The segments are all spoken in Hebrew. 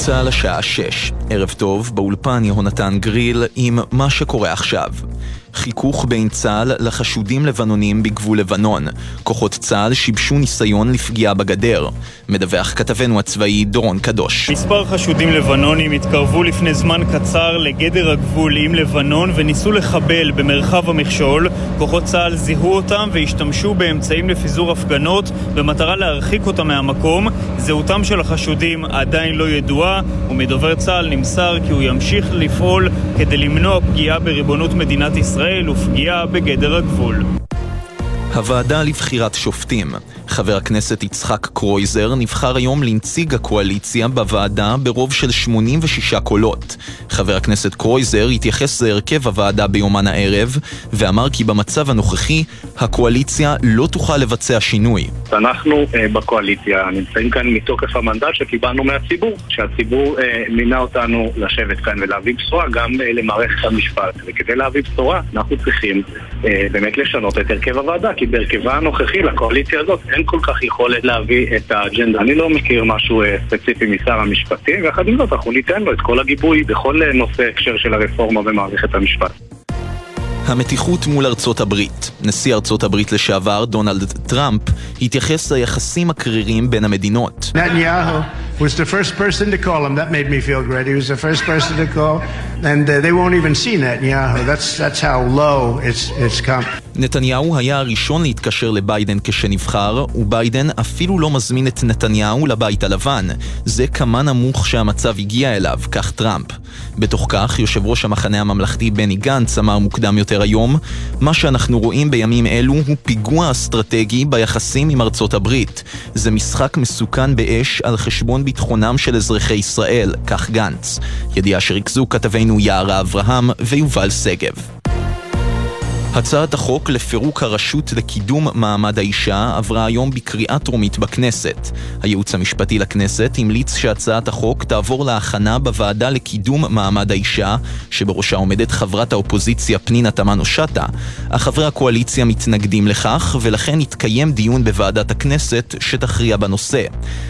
צה"ל השעה 6. ערב טוב, באולפן יהונתן גריל עם מה שקורה עכשיו. חיכוך בין צה"ל לחשודים לבנונים בגבול לבנון. כוחות צה"ל שיבשו ניסיון לפגיעה בגדר. מדווח כתבנו הצבאי דורון קדוש. מספר חשודים לבנונים התקרבו לפני זמן קצר לגדר הגבול עם לבנון וניסו לחבל במרחב המכשול. כוחות צה"ל זיהו אותם והשתמשו באמצעים לפיזור הפגנות במטרה להרחיק אותם מהמקום. זהותם של החשודים עדיין לא ידועה ומדובר צה"ל נמסר כי הוא ימשיך לפעול כדי למנוע פגיעה בריבונות מדינת ישראל ישראל ופגיעה בגדר הגבול. הוועדה לבחירת שופטים. חבר הכנסת יצחק קרויזר נבחר היום לנציג הקואליציה בוועדה ברוב של 86 קולות. חבר הכנסת קרויזר התייחס להרכב הוועדה ביומן הערב ואמר כי במצב הנוכחי הקואליציה לא תוכל לבצע שינוי. אנחנו אה, בקואליציה נמצאים כאן מתוקף המנדט שקיבלנו מהציבור, שהציבור אה, מינה אותנו לשבת כאן ולהביא בשורה גם אה, למערכת המשפט, וכדי להביא בשורה אנחנו צריכים אה, באמת לשנות את הרכב הוועדה, כי בהרכבה הנוכחי לקואליציה הזאת אין כל כך יכולת להביא את האג'נדה. אני לא מכיר משהו אה, ספציפי משר המשפטים, ויחד עם זאת אנחנו ניתן לו את כל הגיבוי בכל אה, נושא הקשר של הרפורמה במערכת המשפט. המתיחות מול ארצות הברית. נשיא ארצות הברית לשעבר, דונלד טראמפ, התייחס ליחסים הקרירים בין המדינות. Was the first person to call him. That made me feel great. He was the first person to call, and uh, they won't even see Netanyahu. That's, that's how low it's, it's come. נתניהו היה הראשון להתקשר לביידן כשנבחר, וביידן אפילו לא מזמין את נתניהו לבית הלבן. זה כמה נמוך שהמצב הגיע אליו, כך טראמפ. בתוך כך, יושב ראש המחנה הממלכתי בני גנץ אמר מוקדם יותר היום, מה שאנחנו רואים בימים אלו הוא פיגוע אסטרטגי ביחסים עם ארצות הברית. זה משחק מסוכן באש על חשבון ביטחונם של אזרחי ישראל, כך גנץ. ידיעה שריכזו כתבינו יערה אברהם ויובל שגב. הצעת החוק לפירוק הרשות לקידום מעמד האישה עברה היום בקריאה טרומית בכנסת. הייעוץ המשפטי לכנסת המליץ שהצעת החוק תעבור להכנה בוועדה לקידום מעמד האישה, שבראשה עומדת חברת האופוזיציה פנינה תמנו-שטה, אך חברי הקואליציה מתנגדים לכך, ולכן יתקיים דיון בוועדת הכנסת שתכריע בנושא.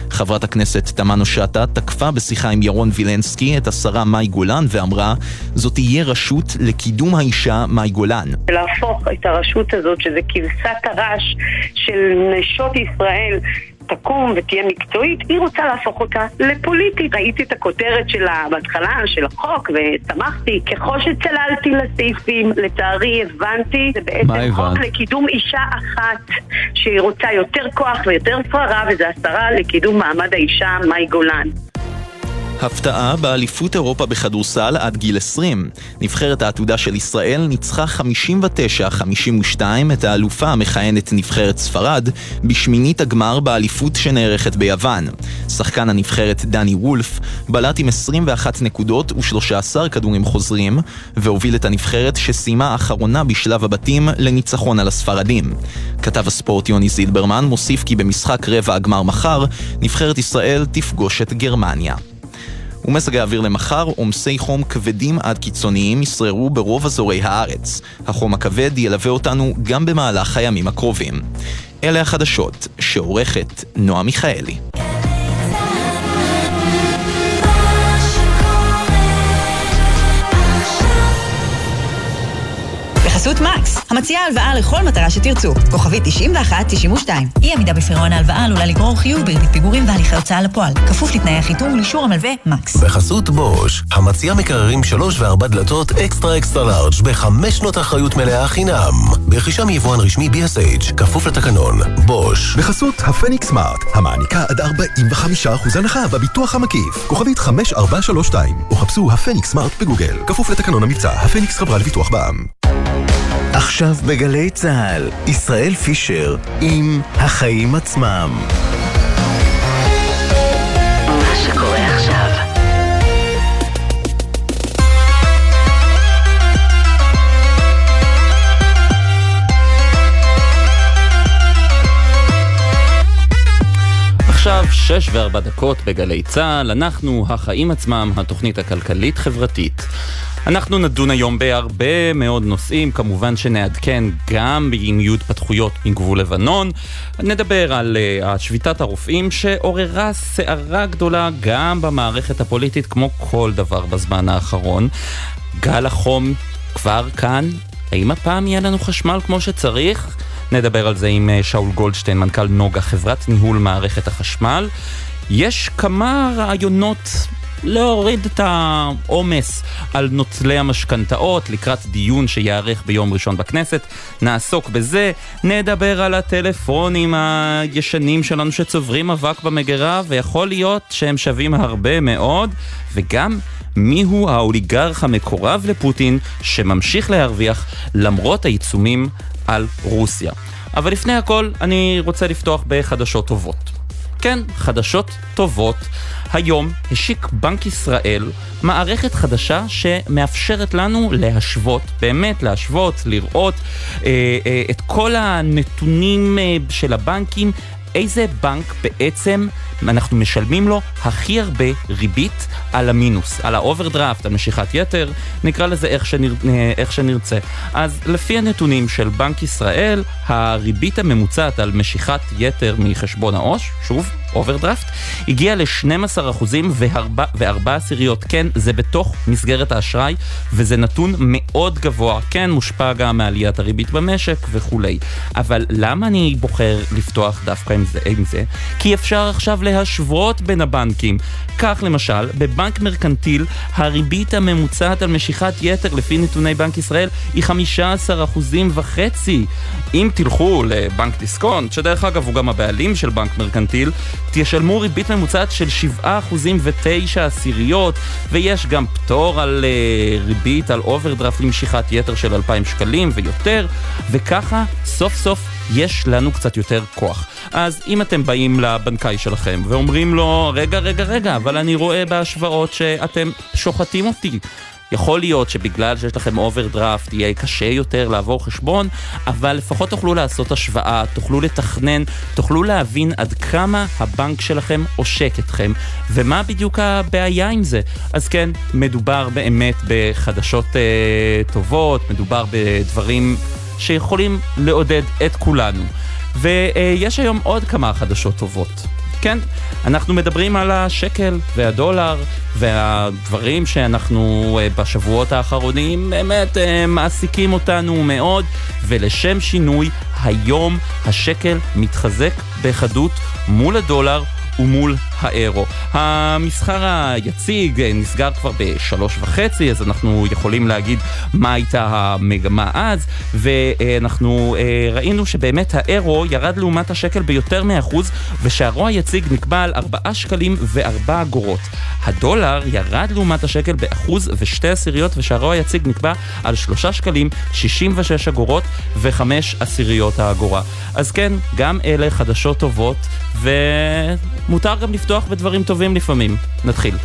חברת הכנסת תמנו-שטה תקפה בשיחה עם ירון וילנסקי את השרה מאי גולן ואמרה, זאת תהיה רשות לקידום האישה מאי גולן. להפוך את הרשות הזאת, שזה כבשת הרש של נשות ישראל, תקום ותהיה מקצועית, היא רוצה להפוך אותה לפוליטית. ראיתי את הכותרת שלה בהתחלה, של החוק, ושמחתי. ככל שצללתי לסעיפים, לצערי הבנתי, זה בעצם חוק לקידום אישה אחת, שהיא רוצה יותר כוח ויותר שררה, וזה השרה לקידום מעמד האישה, מאי גולן. הפתעה באליפות אירופה בכדורסל עד גיל 20. נבחרת העתודה של ישראל ניצחה 59-52 את האלופה המכהנת נבחרת ספרד בשמינית הגמר באליפות שנערכת ביוון. שחקן הנבחרת דני וולף בלט עם 21 נקודות ו-13 כדורים חוזרים והוביל את הנבחרת שסיימה אחרונה בשלב הבתים לניצחון על הספרדים. כתב הספורט יוני זילברמן מוסיף כי במשחק רבע הגמר מחר נבחרת ישראל תפגוש את גרמניה. ומזג האוויר למחר, עומסי חום כבדים עד קיצוניים ישררו ברוב אזורי הארץ. החום הכבד ילווה אותנו גם במהלך הימים הקרובים. אלה החדשות שעורכת נועה מיכאלי. בחסות מקס, המציעה הלוואה לכל מטרה שתרצו. כוכבי 91-92. אי עמידה בפירעון ההלוואה עלולה לגרור חיוב בריבית פיגורים והליכי הוצאה לפועל. כפוף לתנאי החיתום ולאישור המלווה מקס. בחסות בוש, המציעה מקררים 3 ו-4 דלתות אקסטרה אקסטרה לארג' בחמש שנות אחריות מלאה חינם. ברכישה מיבואן רשמי BSH, כפוף לתקנון. בוש. בחסות הפניקס סמארט, המעניקה עד 45% הנחה בביטוח המקיף. כוכבית 5432, או חפשו הפניקס סמארט בגוגל. כפוף לתקנון המבצע, הפניקס חברה לביטוח בע"מ. עכשיו בגלי צה"ל, ישראל פישר עם החיים עצמם. עכשיו שש וארבע דקות בגלי צה"ל, אנחנו החיים עצמם, התוכנית הכלכלית-חברתית. אנחנו נדון היום בהרבה מאוד נושאים, כמובן שנעדכן גם אם יהיו התפתחויות מגבול לבנון. נדבר על uh, שביתת הרופאים שעוררה סערה גדולה גם במערכת הפוליטית, כמו כל דבר בזמן האחרון. גל החום כבר כאן, האם הפעם יהיה לנו חשמל כמו שצריך? נדבר על זה עם uh, שאול גולדשטיין, מנכ"ל נוגה, חברת ניהול מערכת החשמל. יש כמה רעיונות להוריד את העומס על נוטלי המשכנתאות לקראת דיון שייערך ביום ראשון בכנסת. נעסוק בזה, נדבר על הטלפונים הישנים שלנו שצוברים אבק במגירה, ויכול להיות שהם שווים הרבה מאוד, וגם מיהו האוליגרך המקורב לפוטין שממשיך להרוויח למרות העיצומים על רוסיה. אבל לפני הכל, אני רוצה לפתוח בחדשות טובות. כן, חדשות טובות. היום השיק בנק ישראל מערכת חדשה שמאפשרת לנו להשוות, באמת להשוות, לראות אה, אה, את כל הנתונים אה, של הבנקים, איזה בנק בעצם אנחנו משלמים לו הכי הרבה ריבית על המינוס, על האוברדרפט, על משיכת יתר, נקרא לזה איך, שנר, אה, איך שנרצה. אז לפי הנתונים של בנק ישראל, הריבית הממוצעת על משיכת יתר מחשבון העו"ש, שוב, אוברדרפט, הגיע ל-12% ו-4 עשיריות. כן, זה בתוך מסגרת האשראי, וזה נתון מאוד גבוה. כן, מושפע גם מעליית הריבית במשק וכולי. אבל למה אני בוחר לפתוח דווקא עם זה? עם זה? כי אפשר עכשיו להשוות בין הבנקים. כך למשל, בבנק מרקנטיל הריבית הממוצעת על משיכת יתר לפי נתוני בנק ישראל היא 15 אחוזים וחצי. אם תלכו לבנק דיסקונט, שדרך אגב הוא גם הבעלים של בנק מרקנטיל, תשלמו ריבית ממוצעת של 7 אחוזים ו-9 עשיריות, ויש גם פטור על אה, ריבית על אוברדרפט למשיכת יתר של 2,000 שקלים ויותר, וככה סוף סוף יש לנו קצת יותר כוח. אז אם אתם באים לבנקאי שלכם ואומרים לו, רגע, רגע, רגע, אבל אני רואה בהשוואות שאתם שוחטים אותי. יכול להיות שבגלל שיש לכם אוברדרפט יהיה קשה יותר לעבור חשבון, אבל לפחות תוכלו לעשות השוואה, תוכלו לתכנן, תוכלו להבין עד כמה הבנק שלכם עושק אתכם, ומה בדיוק הבעיה עם זה. אז כן, מדובר באמת בחדשות אה, טובות, מדובר בדברים שיכולים לעודד את כולנו. ויש היום עוד כמה חדשות טובות. כן, אנחנו מדברים על השקל והדולר והדברים שאנחנו אה, בשבועות האחרונים באמת אה, מעסיקים אותנו מאוד ולשם שינוי היום השקל מתחזק בחדות מול הדולר ומול האירו. המסחר היציג נסגר כבר בשלוש וחצי, אז אנחנו יכולים להגיד מה הייתה המגמה אז, ואנחנו אה, ראינו שבאמת האירו ירד לעומת השקל ביותר מאחוז, ושהרוע היציג נקבע על 4 שקלים ו-4 אגורות. הדולר ירד לעומת השקל באחוז ושתי עשיריות, ושהרוע היציג נקבע על 3 שקלים 66 אגורות ו-5 עשיריות האגורה. אז כן, גם אלה חדשות טובות, ומותר גם לפתוח לפתוח בדברים טובים לפעמים. נתחיל.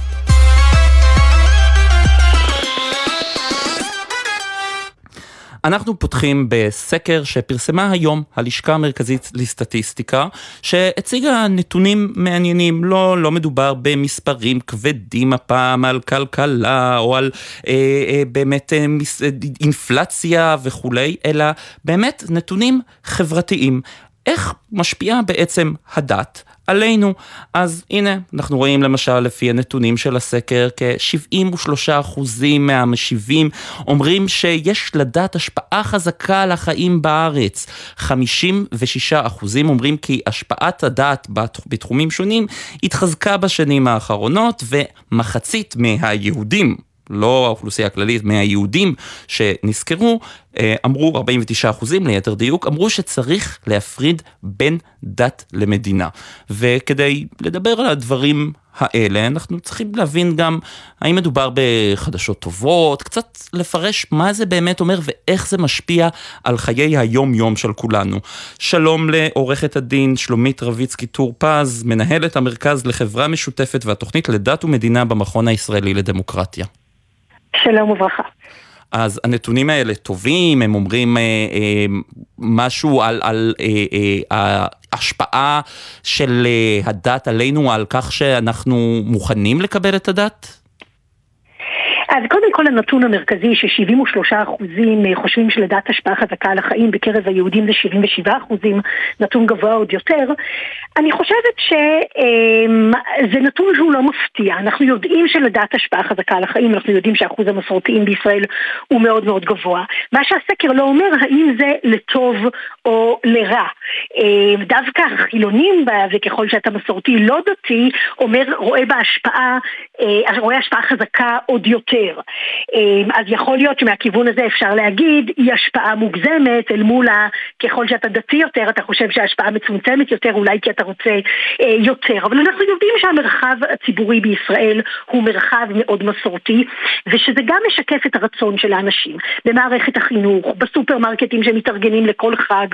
אנחנו פותחים בסקר שפרסמה היום הלשכה המרכזית לסטטיסטיקה, שהציגה נתונים מעניינים, לא, לא מדובר במספרים כבדים הפעם על כלכלה או על אה, אה, באמת אה, מס, אה, אינפלציה וכולי, אלא באמת נתונים חברתיים. איך משפיעה בעצם הדת עלינו. אז הנה, אנחנו רואים למשל לפי הנתונים של הסקר, כ-73% מהמשיבים אומרים שיש לדת השפעה חזקה על החיים בארץ. 56% אומרים כי השפעת הדת בתחומים שונים התחזקה בשנים האחרונות, ומחצית מהיהודים לא האוכלוסייה הכללית, מהיהודים שנזכרו, אה, אמרו, 49 אחוזים ליתר דיוק, אמרו שצריך להפריד בין דת למדינה. וכדי לדבר על הדברים האלה, אנחנו צריכים להבין גם האם מדובר בחדשות טובות, קצת לפרש מה זה באמת אומר ואיך זה משפיע על חיי היום-יום של כולנו. שלום לעורכת הדין שלומית רביצקי טור פז, מנהלת המרכז לחברה משותפת והתוכנית לדת ומדינה במכון הישראלי לדמוקרטיה. שלום וברכה. אז הנתונים האלה טובים, הם אומרים אה, אה, משהו על, על אה, אה, ההשפעה של אה, הדת עלינו, על כך שאנחנו מוכנים לקבל את הדת? אז קודם כל הנתון המרכזי ש-73 אחוזים אה, חושבים שלדעת השפעה חזקה על החיים בקרב היהודים זה 77 אחוזים, נתון גבוה עוד יותר. אני חושבת שזה נתון שהוא לא מפתיע, אנחנו יודעים שלדעת השפעה חזקה על החיים, אנחנו יודעים שהאחוז המסורתיים בישראל הוא מאוד מאוד גבוה. מה שהסקר לא אומר האם זה לטוב או לרע. אה, דווקא החילונים, וככל שאתה מסורתי לא דתי, אומר, רואה בהשפעה, אה, רואה השפעה חזקה עוד יותר. אה, אז יכול להיות שמהכיוון הזה אפשר להגיד, היא השפעה מוגזמת אל מול ה... ככל שאתה דתי יותר, אתה חושב שההשפעה מצומצמת יותר, אולי כי אתה רוצה יותר. אבל אנחנו יודעים שהמרחב הציבורי בישראל הוא מרחב מאוד מסורתי, ושזה גם משקף את הרצון של האנשים. במערכת החינוך, בסופרמרקטים שמתארגנים לכל חג,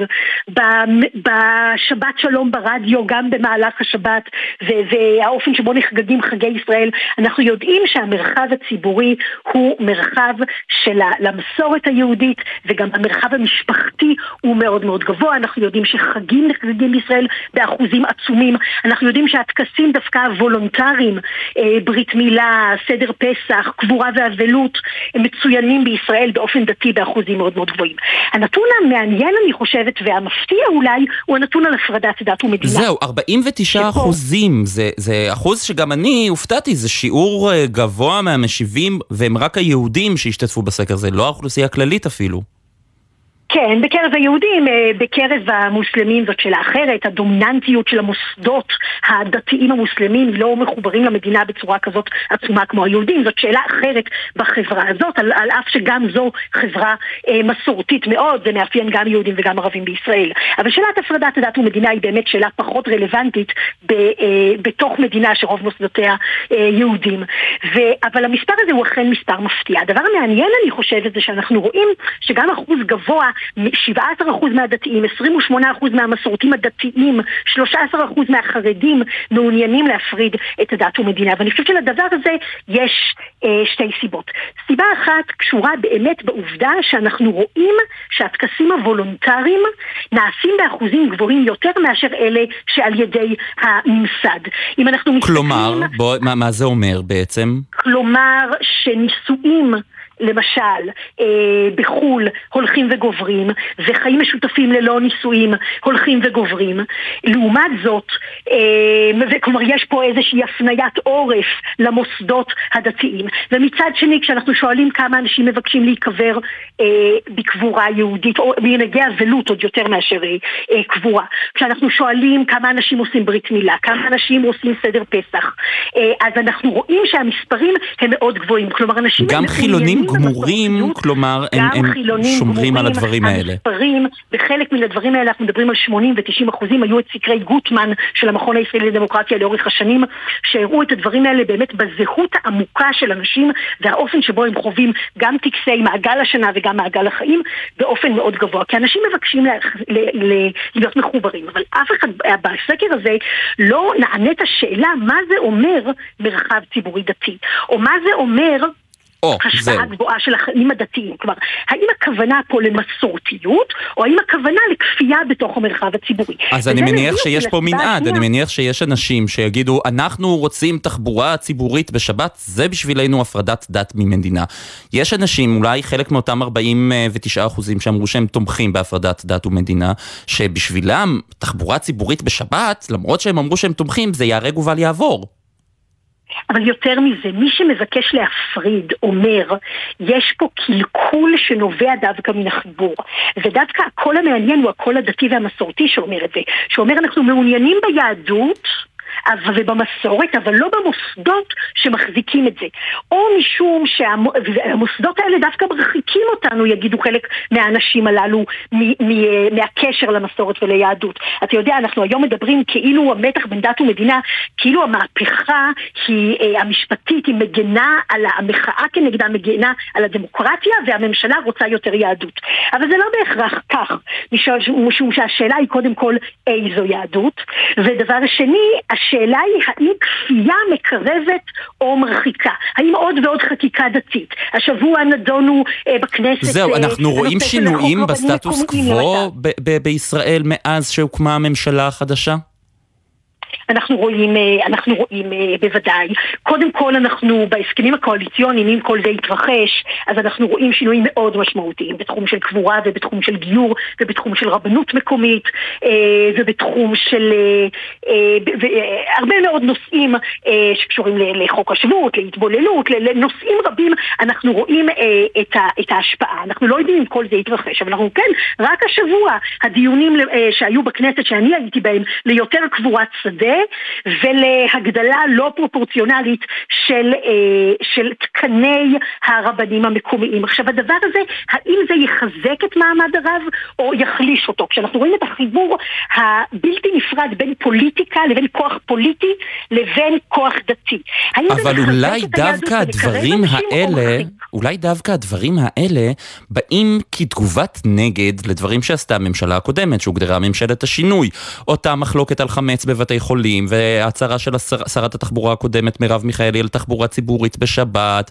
בשבת שלום ברדיו, גם במהלך השבת, והאופן שבו נחגגים חגי ישראל, אנחנו יודעים שהמרחב הציבורי הוא מרחב של המסורת היהודית, וגם המרחב המשפחתי הוא מאוד מאוד גבוה. אנחנו יודעים שחגים נחגגים בישראל באחוזים עצומים. אנחנו יודעים שהטקסים דווקא הוולונטריים, אה, ברית מילה, סדר פסח, קבורה ואבלות, הם מצוינים בישראל באופן דתי באחוזים מאוד מאוד גבוהים. הנתון המעניין, אני חושבת, והמפתיע אולי, הוא הנתון על הפרדת דת ומדינה. זהו, 49 שפה... אחוזים, זה, זה אחוז שגם אני הופתעתי, זה שיעור אה, גבוה מהמשיבים, והם רק היהודים שהשתתפו בסקר, זה לא האוכלוסייה הכללית אפילו. כן, בקרב היהודים, אה, בקרב המוסלמים זאת שאלה אחרת, הדומיננטיות של המוסדות הדתיים המוסלמים לא מחוברים למדינה בצורה כזאת עצומה כמו היהודים, זאת שאלה אחרת בחברה הזאת, על, על אף שגם זו חברה אה, מסורתית מאוד, זה מאפיין גם יהודים וגם ערבים בישראל. אבל שאלת הפרדת הדת ומדינה היא באמת שאלה פחות רלוונטית ב, אה, בתוך מדינה שרוב מוסדותיה אה, יהודים. ו, אבל המספר הזה הוא אכן מספר מפתיע. הדבר המעניין אני חושבת זה שאנחנו רואים שגם אחוז גבוה 17% מהדתיים, 28% מהמסורתיים הדתיים, 13% מהחרדים מעוניינים להפריד את הדת ומדינה. ואני חושבת שלדבר הזה יש אה, שתי סיבות. סיבה אחת קשורה באמת בעובדה שאנחנו רואים שהטקסים הוולונטריים נעשים באחוזים גבוהים יותר מאשר אלה שעל ידי הממסד. אם אנחנו מסתכלים... כלומר, בוא, מה, מה זה אומר בעצם? כלומר שנישואים למשל, אה, בחו"ל הולכים וגוברים, וחיים משותפים ללא נישואים הולכים וגוברים. לעומת זאת, אה, כלומר יש פה איזושהי הפניית עורף למוסדות הדתיים. ומצד שני, כשאנחנו שואלים כמה אנשים מבקשים להיקבר אה, בקבורה יהודית, או מנהגי אבלות עוד יותר מאשר אה, אה, קבורה, כשאנחנו שואלים כמה אנשים עושים ברית מילה, כמה אנשים עושים סדר פסח, אה, אז אנחנו רואים שהמספרים הם מאוד גבוהים. כלומר, אנשים... גם חילונים גמורים, כלומר, הם, הם שומרים גמורים, על הדברים האלה. המספרים, בחלק מן הדברים האלה אנחנו מדברים על 80 ו-90 אחוזים, היו את סקרי גוטמן של המכון הישראלי לדמוקרטיה לאורך השנים, שהראו את הדברים האלה באמת בזהות העמוקה של אנשים והאופן שבו הם חווים גם טקסי מעגל השנה וגם מעגל החיים באופן מאוד גבוה. כי אנשים מבקשים ל- ל- ל- להיות מחוברים, אבל אף אחד בסקר הזה לא נענה את השאלה מה זה אומר מרחב ציבורי דתי, או מה זה אומר או, השפעה. גבוהה של החיים הדתיים. כלומר, האם הכוונה פה למסורתיות, או האם הכוונה לכפייה בתוך המרחב הציבורי? אז אני מניח שיש פה מנעד, אני מניח שיש אנשים שיגידו, אנחנו רוצים תחבורה ציבורית בשבת, זה בשבילנו הפרדת דת ממדינה. יש אנשים, אולי חלק מאותם 49 אחוזים שאמרו שהם תומכים בהפרדת דת ומדינה, שבשבילם תחבורה ציבורית בשבת, למרות שהם אמרו שהם תומכים, זה ייהרג ובל יעבור. אבל יותר מזה, מי שמבקש להפריד אומר, יש פה קלקול שנובע דווקא מן החיבור. ודווקא הקול המעניין הוא הקול הדתי והמסורתי שאומר את זה. שאומר אנחנו מעוניינים ביהדות, ובמסורת, אבל לא במוסדות שמחזיקים את זה. או משום שהמוסדות האלה דווקא מרחיקים אותנו, יגידו חלק מהאנשים הללו, מהקשר למסורת וליהדות. אתה יודע, אנחנו היום מדברים כאילו המתח בין דת ומדינה, כאילו המהפכה היא, אה, המשפטית היא מגנה על המחאה כנגדה, מגנה על הדמוקרטיה, והממשלה רוצה יותר יהדות. אבל זה לא בהכרח כך, משום שהשאלה היא קודם כל איזו יהדות, ודבר שני, השאלה היא האם כפייה מקרבת או מרחיקה? האם עוד ועוד חקיקה דתית? השבוע נדונו אה, בכנסת... זהו, אה, אנחנו רואים שינויים בסטטוס קוו בישראל מאז שהוקמה הממשלה החדשה? אנחנו רואים, אה, אנחנו רואים אה, בוודאי. קודם כל אנחנו בהסכמים הקואליציוניים, אם כל זה יתרחש, אז אנחנו רואים שינויים מאוד משמעותיים בתחום של קבורה ובתחום של גיור ובתחום של רבנות מקומית ובתחום של הרבה מאוד נושאים שקשורים לחוק השבות, להתבוללות, לנושאים רבים אנחנו רואים את ההשפעה. אנחנו לא יודעים אם כל זה יתרחש, אבל אנחנו כן, רק השבוע הדיונים שהיו בכנסת שאני הייתי בהם ליותר קבורת שדה ולהגדלה לא פרופורציונלית של, אה, של תקני הרבנים המקומיים. עכשיו הדבר הזה, האם זה יחזק את מעמד הרב או יחליש אותו? כשאנחנו רואים את החיבור הבלתי נפרד בין פוליטיקה לבין כוח פוליטי לבין כוח דתי. אבל אולי דווקא הדברים האלה, אולי דווקא הדברים האלה באים כתגובת נגד לדברים שעשתה הממשלה הקודמת, שהוגדרה ממשלת השינוי. אותה מחלוקת על חמץ בבתי חולים, והצהרה של שרת התחבורה הקודמת מרב מיכאלי על תחבורה ציבורית בשבת,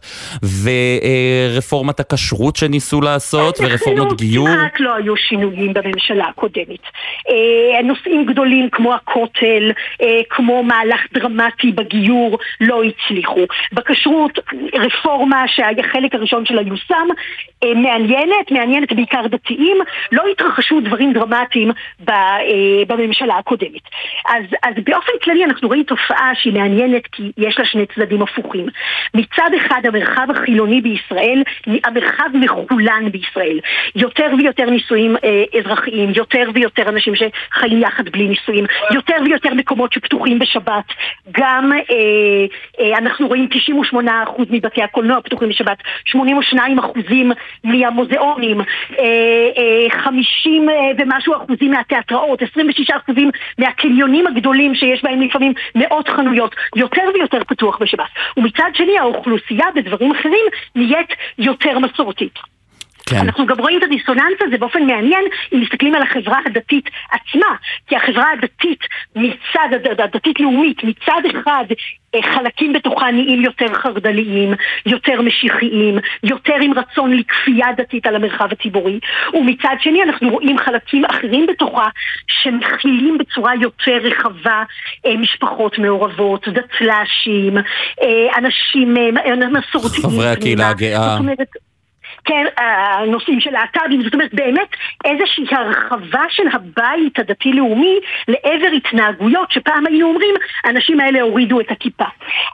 ורפורמת הכשרות שניסו לעשות, ורפורמות גיור. כמעט לא היו שינויים בממשלה הקודמת. אה, נושאים גדולים כמו הכותל, אה, כמו מהלך דרמטי בגיור, לא הצליחו. בכשרות, רפורמה שהחלק הראשון שלה יושם, אה, מעניינת, מעניינת בעיקר דתיים, לא התרחשו דברים דרמטיים בממשלה הקודמת. אז, אז באופן כללי אנחנו רואים תופעה שהיא מעניינת כי יש לה שני צדדים הפוכים. מצד אחד המרחב החילוני בישראל, המרחב מחולן בישראל. יותר ויותר נישואים אה, אזרחיים, יותר ויותר אנשים שחיים יחד בלי נישואים, יותר ויותר מקומות שפתוחים בשבת. גם אה, אה, אנחנו רואים 98% מבתי הקולנוע פתוחים בשבת, 82% מהמוזיאונים, אה, אה, 50 אה, ומשהו אחוזים מהתיאטראות, 26 אחוזים מהקניונים הגדולים שיש בהם לפעמים מאות חנויות, יותר ויותר פתוח בשבת. ומצד שני האוכלוסייה בדברים אחרים נהיית יותר מסורתית. כן. אנחנו גם רואים את הדיסוננס הזה באופן מעניין אם מסתכלים על החברה הדתית עצמה כי החברה הדתית מצד, הדתית-לאומית מצד אחד אה, חלקים בתוכה נהיים יותר חרד"ליים, יותר משיחיים, יותר עם רצון לכפייה דתית על המרחב הציבורי ומצד שני אנחנו רואים חלקים אחרים בתוכה שמכילים בצורה יותר רחבה אה, משפחות מעורבות, דתל"שים, אה, אנשים מסורתיים. חברי הקהילה הגאה. כן, הנושאים של להט"בים, זאת אומרת באמת איזושהי הרחבה של הבית הדתי-לאומי לעבר התנהגויות שפעם היינו אומרים, האנשים האלה הורידו את הכיפה.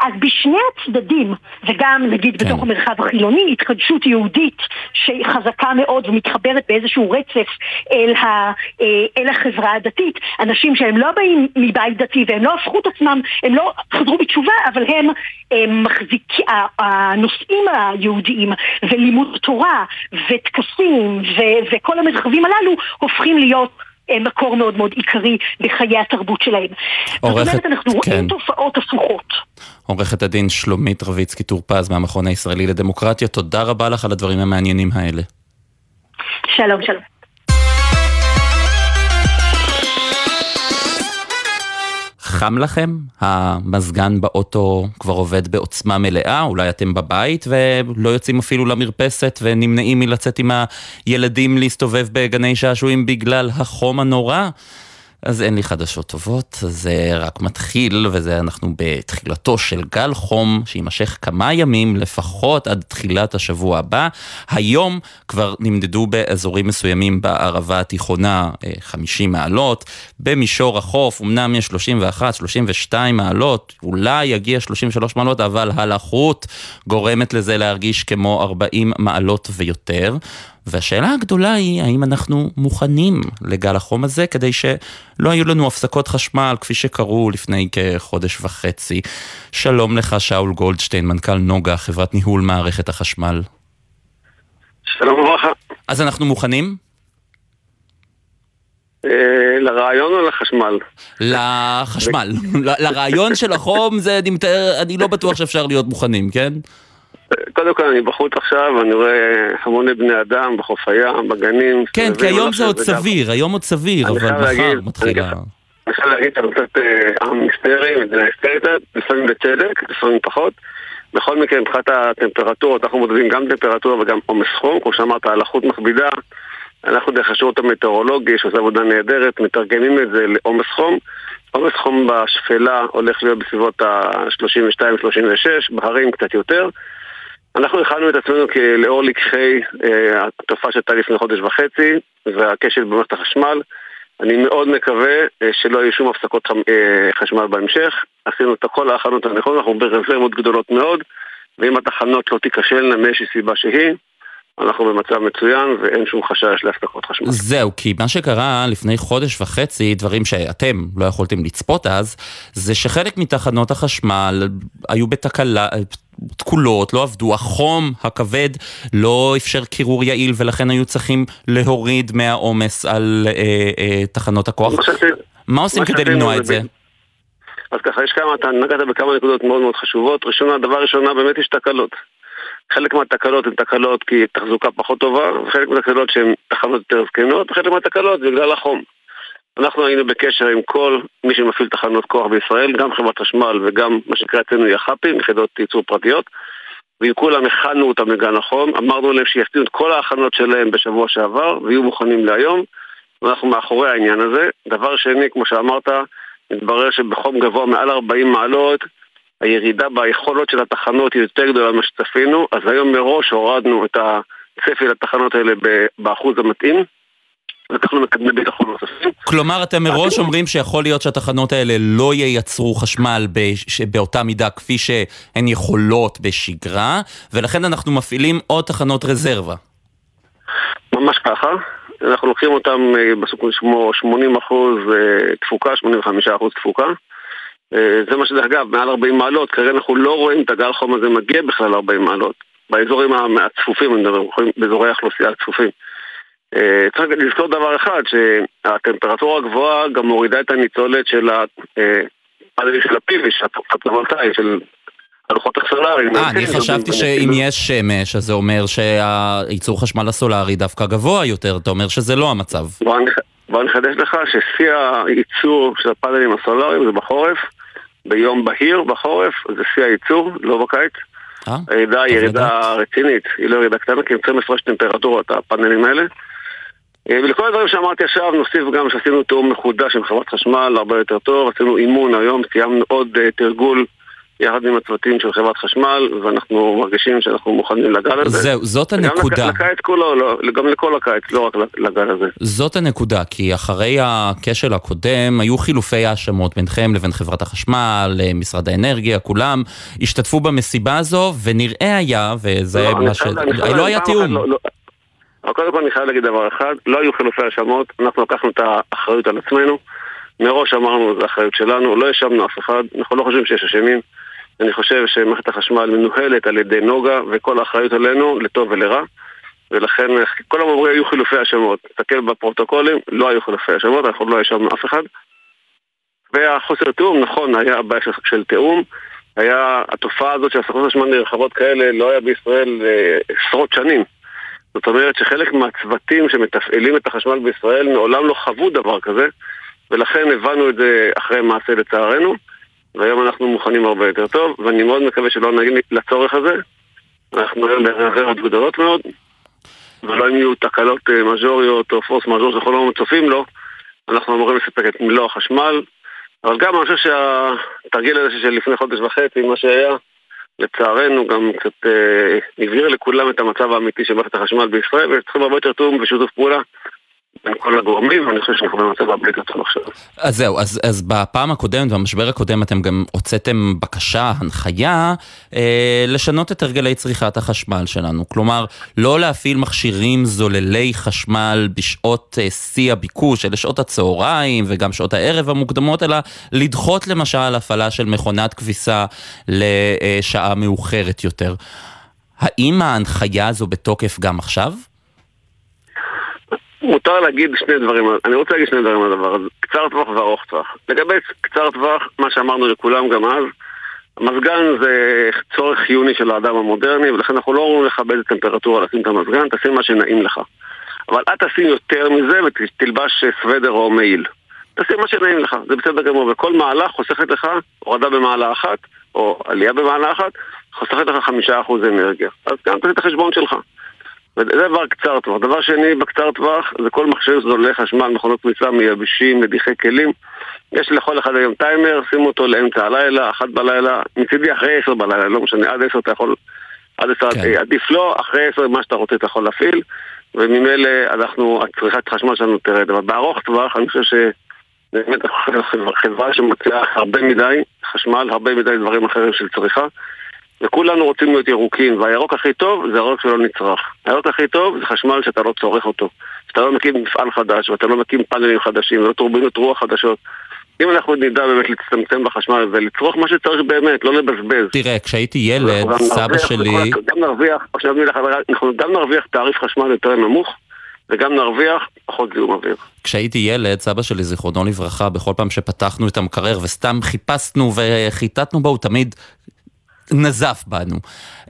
אז בשני הצדדים, וגם נגיד כן. בתוך המרחב החילוני, התחדשות יהודית שהיא חזקה מאוד ומתחברת באיזשהו רצף אל, ה, אה, אל החברה הדתית, אנשים שהם לא באים מבית דתי והם לא הפכו את עצמם, הם לא חזרו בתשובה, אבל הם, הם מחזיקים, הנושאים היהודיים ולימוד תורה תורה וטקסים ו- וכל המרחבים הללו הופכים להיות אה, מקור מאוד מאוד עיקרי בחיי התרבות שלהם. עורכת, זאת אומרת, אנחנו כן. רואים תופעות הפוכות. עורכת הדין שלומית רביצקי טור פז מהמכון הישראלי לדמוקרטיה, תודה רבה לך על הדברים המעניינים האלה. שלום, שלום. חם לכם? המזגן באוטו כבר עובד בעוצמה מלאה? אולי אתם בבית ולא יוצאים אפילו למרפסת ונמנעים מלצאת עם הילדים להסתובב בגני שעשועים בגלל החום הנורא? אז אין לי חדשות טובות, זה רק מתחיל, וזה אנחנו בתחילתו של גל חום שיימשך כמה ימים לפחות עד תחילת השבוע הבא. היום כבר נמדדו באזורים מסוימים בערבה התיכונה 50 אה, מעלות, במישור החוף אמנם יש 31, 32 מעלות, אולי יגיע 33 מעלות, אבל הלחות גורמת לזה להרגיש כמו 40 מעלות ויותר. והשאלה הגדולה היא, האם אנחנו מוכנים לגל החום הזה, כדי שלא היו לנו הפסקות חשמל, כפי שקרו לפני כחודש וחצי. שלום לך, שאול גולדשטיין, מנכ"ל נוגה, חברת ניהול מערכת החשמל. שלום וברכה. אז אנחנו מוכנים? אה, לרעיון או לחשמל? לחשמל. לרעיון של החום זה, אני מתאר, אני לא בטוח שאפשר להיות מוכנים, כן? קודם כל אני בחוץ עכשיו, אני רואה המוני בני אדם בחוף הים, בגנים. כן, כי היום זה עוד סביר, היום עוד סביר, אבל מחר מתחילה... אני חייב להגיד שאני קצת אה, עם היסטרי, מדינה היסטרית, לפעמים בצדק, לפעמים פחות. בכל מקרה, מבחינת הטמפרטורות, אנחנו מודדים גם טמפרטורה וגם עומס חום, כמו שאמרת, הלחות מכבידה. אנחנו דרך השירות המטאורולוגי, שעושה עבודה נהדרת, מתרגמים את זה לעומס חום. עומס חום בשפלה הולך להיות בסביבות ה-32-36, בהרים קצת יותר. אנחנו הכנו את עצמנו לאור לקחי אה, התופעה שהייתה לפני חודש וחצי והכשל במערכת החשמל. אני מאוד מקווה אה, שלא יהיו שום הפסקות אה, חשמל בהמשך. עשינו את כל ההכנות הנכונות, אנחנו ברזרמות גדולות מאוד, ואם התחנות לא תיכשלנה מאיזושהי סיבה שהיא, אנחנו במצב מצוין ואין שום חשש להפסקות חשמל. זהו, כי מה שקרה לפני חודש וחצי, דברים שאתם לא יכולתם לצפות אז, זה שחלק מתחנות החשמל היו בתקלה, תקולות, לא עבדו, החום הכבד לא אפשר קירור יעיל ולכן היו צריכים להוריד מהעומס על אה, אה, תחנות הכוח. מה עושים כדי למנוע את זה? אז ככה, יש כמה, אתה נגעת בכמה נקודות מאוד מאוד חשובות. ראשונה, דבר ראשונה, באמת יש תקלות. חלק מהתקלות הן תקלות כי תחזוקה פחות טובה, וחלק מהתקלות שהן תחנות יותר זקנות, וחלק מהתקלות זה בגלל החום. אנחנו היינו בקשר עם כל מי שמפעיל תחנות כוח בישראל, גם חברת חשמל וגם מה שנקרא אצלנו יח"פים, יחידות ייצור פרטיות, ועם כולם הכנו אותם לגן החום, אמרנו להם שיפתיעו את כל ההכנות שלהם בשבוע שעבר, ויהיו מוכנים להיום, ואנחנו מאחורי העניין הזה. דבר שני, כמו שאמרת, מתברר שבחום גבוה מעל 40 מעלות, הירידה ביכולות של התחנות היא יותר גדולה ממה שצפינו, אז היום מראש הורדנו את הצפי לתחנות האלה באחוז המתאים. לקחנו מקדמי ביטחון נוספים. כלומר, אתם מראש אומרים שיכול להיות שהתחנות האלה לא ייצרו חשמל באותה מידה כפי שהן יכולות בשגרה, ולכן אנחנו מפעילים עוד תחנות רזרבה. ממש ככה. אנחנו לוקחים אותם אה, בסוג כמו 80 אחוז אה, תפוקה, 85 אחוז תפוקה. אה, זה מה שזה אגב, מעל 40 מעלות, כרגע אנחנו לא רואים את הגל חום הזה מגיע בכלל ל-40 מעלות. באזורים הצפופים, אני מדבר, באזורי האוכלוסייה הצפופים. אה, צריך לזכור דבר אחד, שהטמפרטורה הגבוהה גם מורידה את הניצולת של הפאנלים של הפיבי, של הפוטו-וולטאי, של הלוחות הסולאריים. אה, אני חשבתי שאם יש שמש, אז זה אומר שהייצור חשמל הסולארי דווקא גבוה יותר, אתה אומר שזה לא המצב. בוא נחדש לך ששיא הייצור של הפאנלים הסולאריים זה בחורף, ביום בהיר בחורף, זה שיא הייצור, לא בקיץ. אה, הירידה היא ירידה רצינית, היא לא ירידה קטנה, כי הם צריכים לפרש טמפרטורות, הפאנלים האלה. אה, ולכל הדברים שאמרתי עכשיו נוסיף גם שעשינו תיאום מחודש עם חברת חשמל הרבה יותר טוב, עשינו אימון היום, סיימנו עוד uh, תרגול יחד עם הצוותים של חברת חשמל, ואנחנו מרגישים שאנחנו מוכנים לגל הזה. זהו, זאת הנקודה. גם לקיץ כולו, לא, גם לכל הקיץ, לא רק לגל הזה. זאת הנקודה, כי אחרי הכשל הקודם היו חילופי האשמות ביניכם לבין חברת החשמל, משרד האנרגיה, כולם השתתפו במסיבה הזו, ונראה היה, וזה לא, מה ש... לא היה תיאום. לא, לא. אבל קודם כל אני חייב להגיד דבר אחד, לא היו חילופי האשמות, אנחנו לקחנו את האחריות על עצמנו, מראש אמרנו, זו אחריות שלנו, לא האשמנו אף אחד, אנחנו לא חושבים שיש אשמים. אני חושב שמערכת החשמל מנוהלת על ידי נוגה, וכל האחריות עלינו, לטוב ולרע. ולכן כל המורים היו חילופי האשמות. תסתכל בפרוטוקולים, לא היו חילופי האשמות, אנחנו לא האשמנו אף אחד. והחוסר תיאום, נכון, היה בעיה של, של תיאום. היה, התופעה הזאת של הסוכנות חשמל נרחבות כאלה לא היה בישראל אה, עשרות שנים. זאת אומרת שחלק מהצוותים שמתפעלים את החשמל בישראל מעולם לא חוו דבר כזה, ולכן הבנו את זה אחרי מעשה לצערנו, והיום אנחנו מוכנים הרבה יותר טוב, ואני מאוד מקווה שלא נגיד לצורך הזה. אנחנו היום ברזרבות גדולות מאוד, ולא אם יהיו תקלות אה, מז'וריות או פורס מז'ור שאנחנו לא מצופים לו, אנחנו אמורים לספק את מלוא החשמל, אבל גם אני חושב שהתרגיל הזה של לפני חודש וחצי, מה שהיה, לצערנו גם קצת אה, הבהיר לכולם את המצב האמיתי של מערכת החשמל בישראל, וצריכים הרבה יותר תיאום ושיתוף פעולה בין כל הגורמים, ואני חושב שאנחנו במצב הרבה יותר עכשיו. אז זהו, אז, אז בפעם הקודמת, במשבר הקודם, אתם גם הוצאתם בקשה, הנחיה, אה, לשנות את הרגלי צריכת החשמל שלנו. כלומר, לא להפעיל מכשירים זוללי חשמל בשעות אה, שיא הביקוש, אלה שעות הצהריים וגם שעות הערב המוקדמות, אלא לדחות למשל הפעלה של מכונת כביסה לשעה מאוחרת יותר. האם ההנחיה הזו בתוקף גם עכשיו? מותר להגיד שני דברים, אני רוצה להגיד שני דברים על הדבר הזה, קצר טווח וארוך טווח. לגבי קצר טווח, מה שאמרנו לכולם גם אז, המזגן זה צורך חיוני של האדם המודרני, ולכן אנחנו לא אומרים לכבד את הטמפרטורה לשים את המזגן, תשים מה שנעים לך. אבל אל תשים יותר מזה ותלבש סוודר או מעיל. תשים מה שנעים לך, זה בסדר גמור, וכל מעלה חוסכת לך הורדה במעלה אחת, או עלייה במעלה אחת, חוסכת לך חמישה אחוז אנרגיה. אז גם תעשה את החשבון שלך. וזה דבר קצר טווח. דבר שני, בקצר טווח, זה כל מכשיר זולי חשמל, מכונות כניסה, מייבשים, מדיחי כלים. יש לכל אחד היום טיימר, שימו אותו לאמצע הלילה, אחת בלילה, מצידי אחרי עשר בלילה, לא משנה, עד עשר אתה יכול, עד עשר, כן. עדיף לא, אחרי עשר מה שאתה רוצה אתה יכול להפעיל, וממילא אנחנו, הצריכת חשמל שלנו תרד. אבל בארוך טווח אני חושב שבאמת חברה שמציעה הרבה מדי חשמל, הרבה מדי דברים אחרים של צריכה. וכולנו רוצים להיות ירוקים, והירוק הכי טוב זה הירוק שלא נצרך. הירוק הכי טוב זה חשמל שאתה לא צורך אותו. שאתה לא מקים מפעל חדש, ואתה לא מקים פאנלים חדשים, ולא טורבינות רוח חדשות. אם אנחנו נדע באמת להצטמצם בחשמל ולצרוך מה שצריך באמת, לא לבזבז. תראה, כשהייתי ילד, סבא שלי... גם נרוויח, עכשיו מילה חברה, אנחנו גם נרוויח תעריף חשמל יותר נמוך, וגם נרוויח פחות זיהום אוויר. כשהייתי ילד, סבא שלי, זיכרונו לברכה, בכל פעם שפתחנו את המקרר וסתם חיפשנו וחיטטנו בו, הוא תמיד נזף בנו.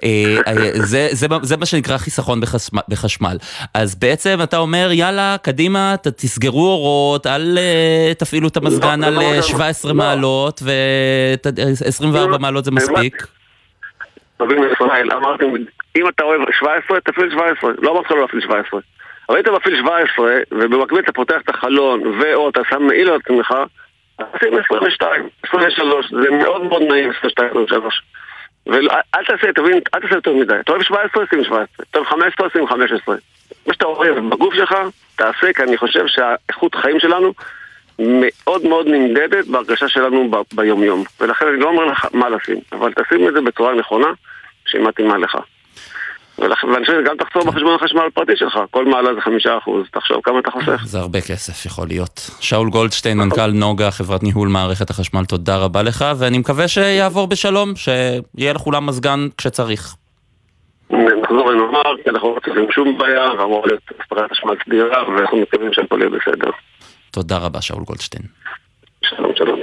אה, אה, זה, זה, זה מה שנקרא חיסכון בחשמל, בחשמל. אז בעצם אתה אומר, יאללה, קדימה, תסגרו אורות, אל אה, תפעילו את המזגן לא, על 17 לא. מעלות, ו-24 מעלות זה מספיק. אמרתם, אם אתה אוהב 17, תפעיל 17. לא אמרתי לא להפעיל 17. אבל אם אתה מפעיל 17, ובמקביל אתה פותח את החלון, ואו אתה שם מעיל על עצמך, אז שים 22, 23, זה מאוד מאוד נעים 22, 23. ואל תעשה, תבין, אל תעשה יותר מדי. אתה אוהב 17, שים 17. אתה אוהב 15, שים 15. מה שאתה אוהב בגוף שלך, תעשה, כי אני חושב שהאיכות חיים שלנו מאוד מאוד נמדדת בהרגשה שלנו ב- ביומיום. ולכן אני לא אומר לך מה לשים, אבל תשים את זה בצורה נכונה, שהיא מתאימה לך. ואני חושב שגם תחזור בחשבון החשמל הפרטי שלך, כל מעלה זה חמישה אחוז, תחשוב כמה אתה חוסך. זה הרבה כסף יכול להיות. שאול גולדשטיין, מנכ"ל נוגה, חברת ניהול מערכת החשמל, תודה רבה לך, ואני מקווה שיעבור בשלום, שיהיה לכולם מזגן כשצריך. נחזור ונאמר, כי אנחנו לא צריכים שום בעיה, ואמור להיות אספקת חשמל סדירה, ואנחנו מקווים שהכל יהיה בסדר. תודה רבה, שאול גולדשטיין. שלום, שלום.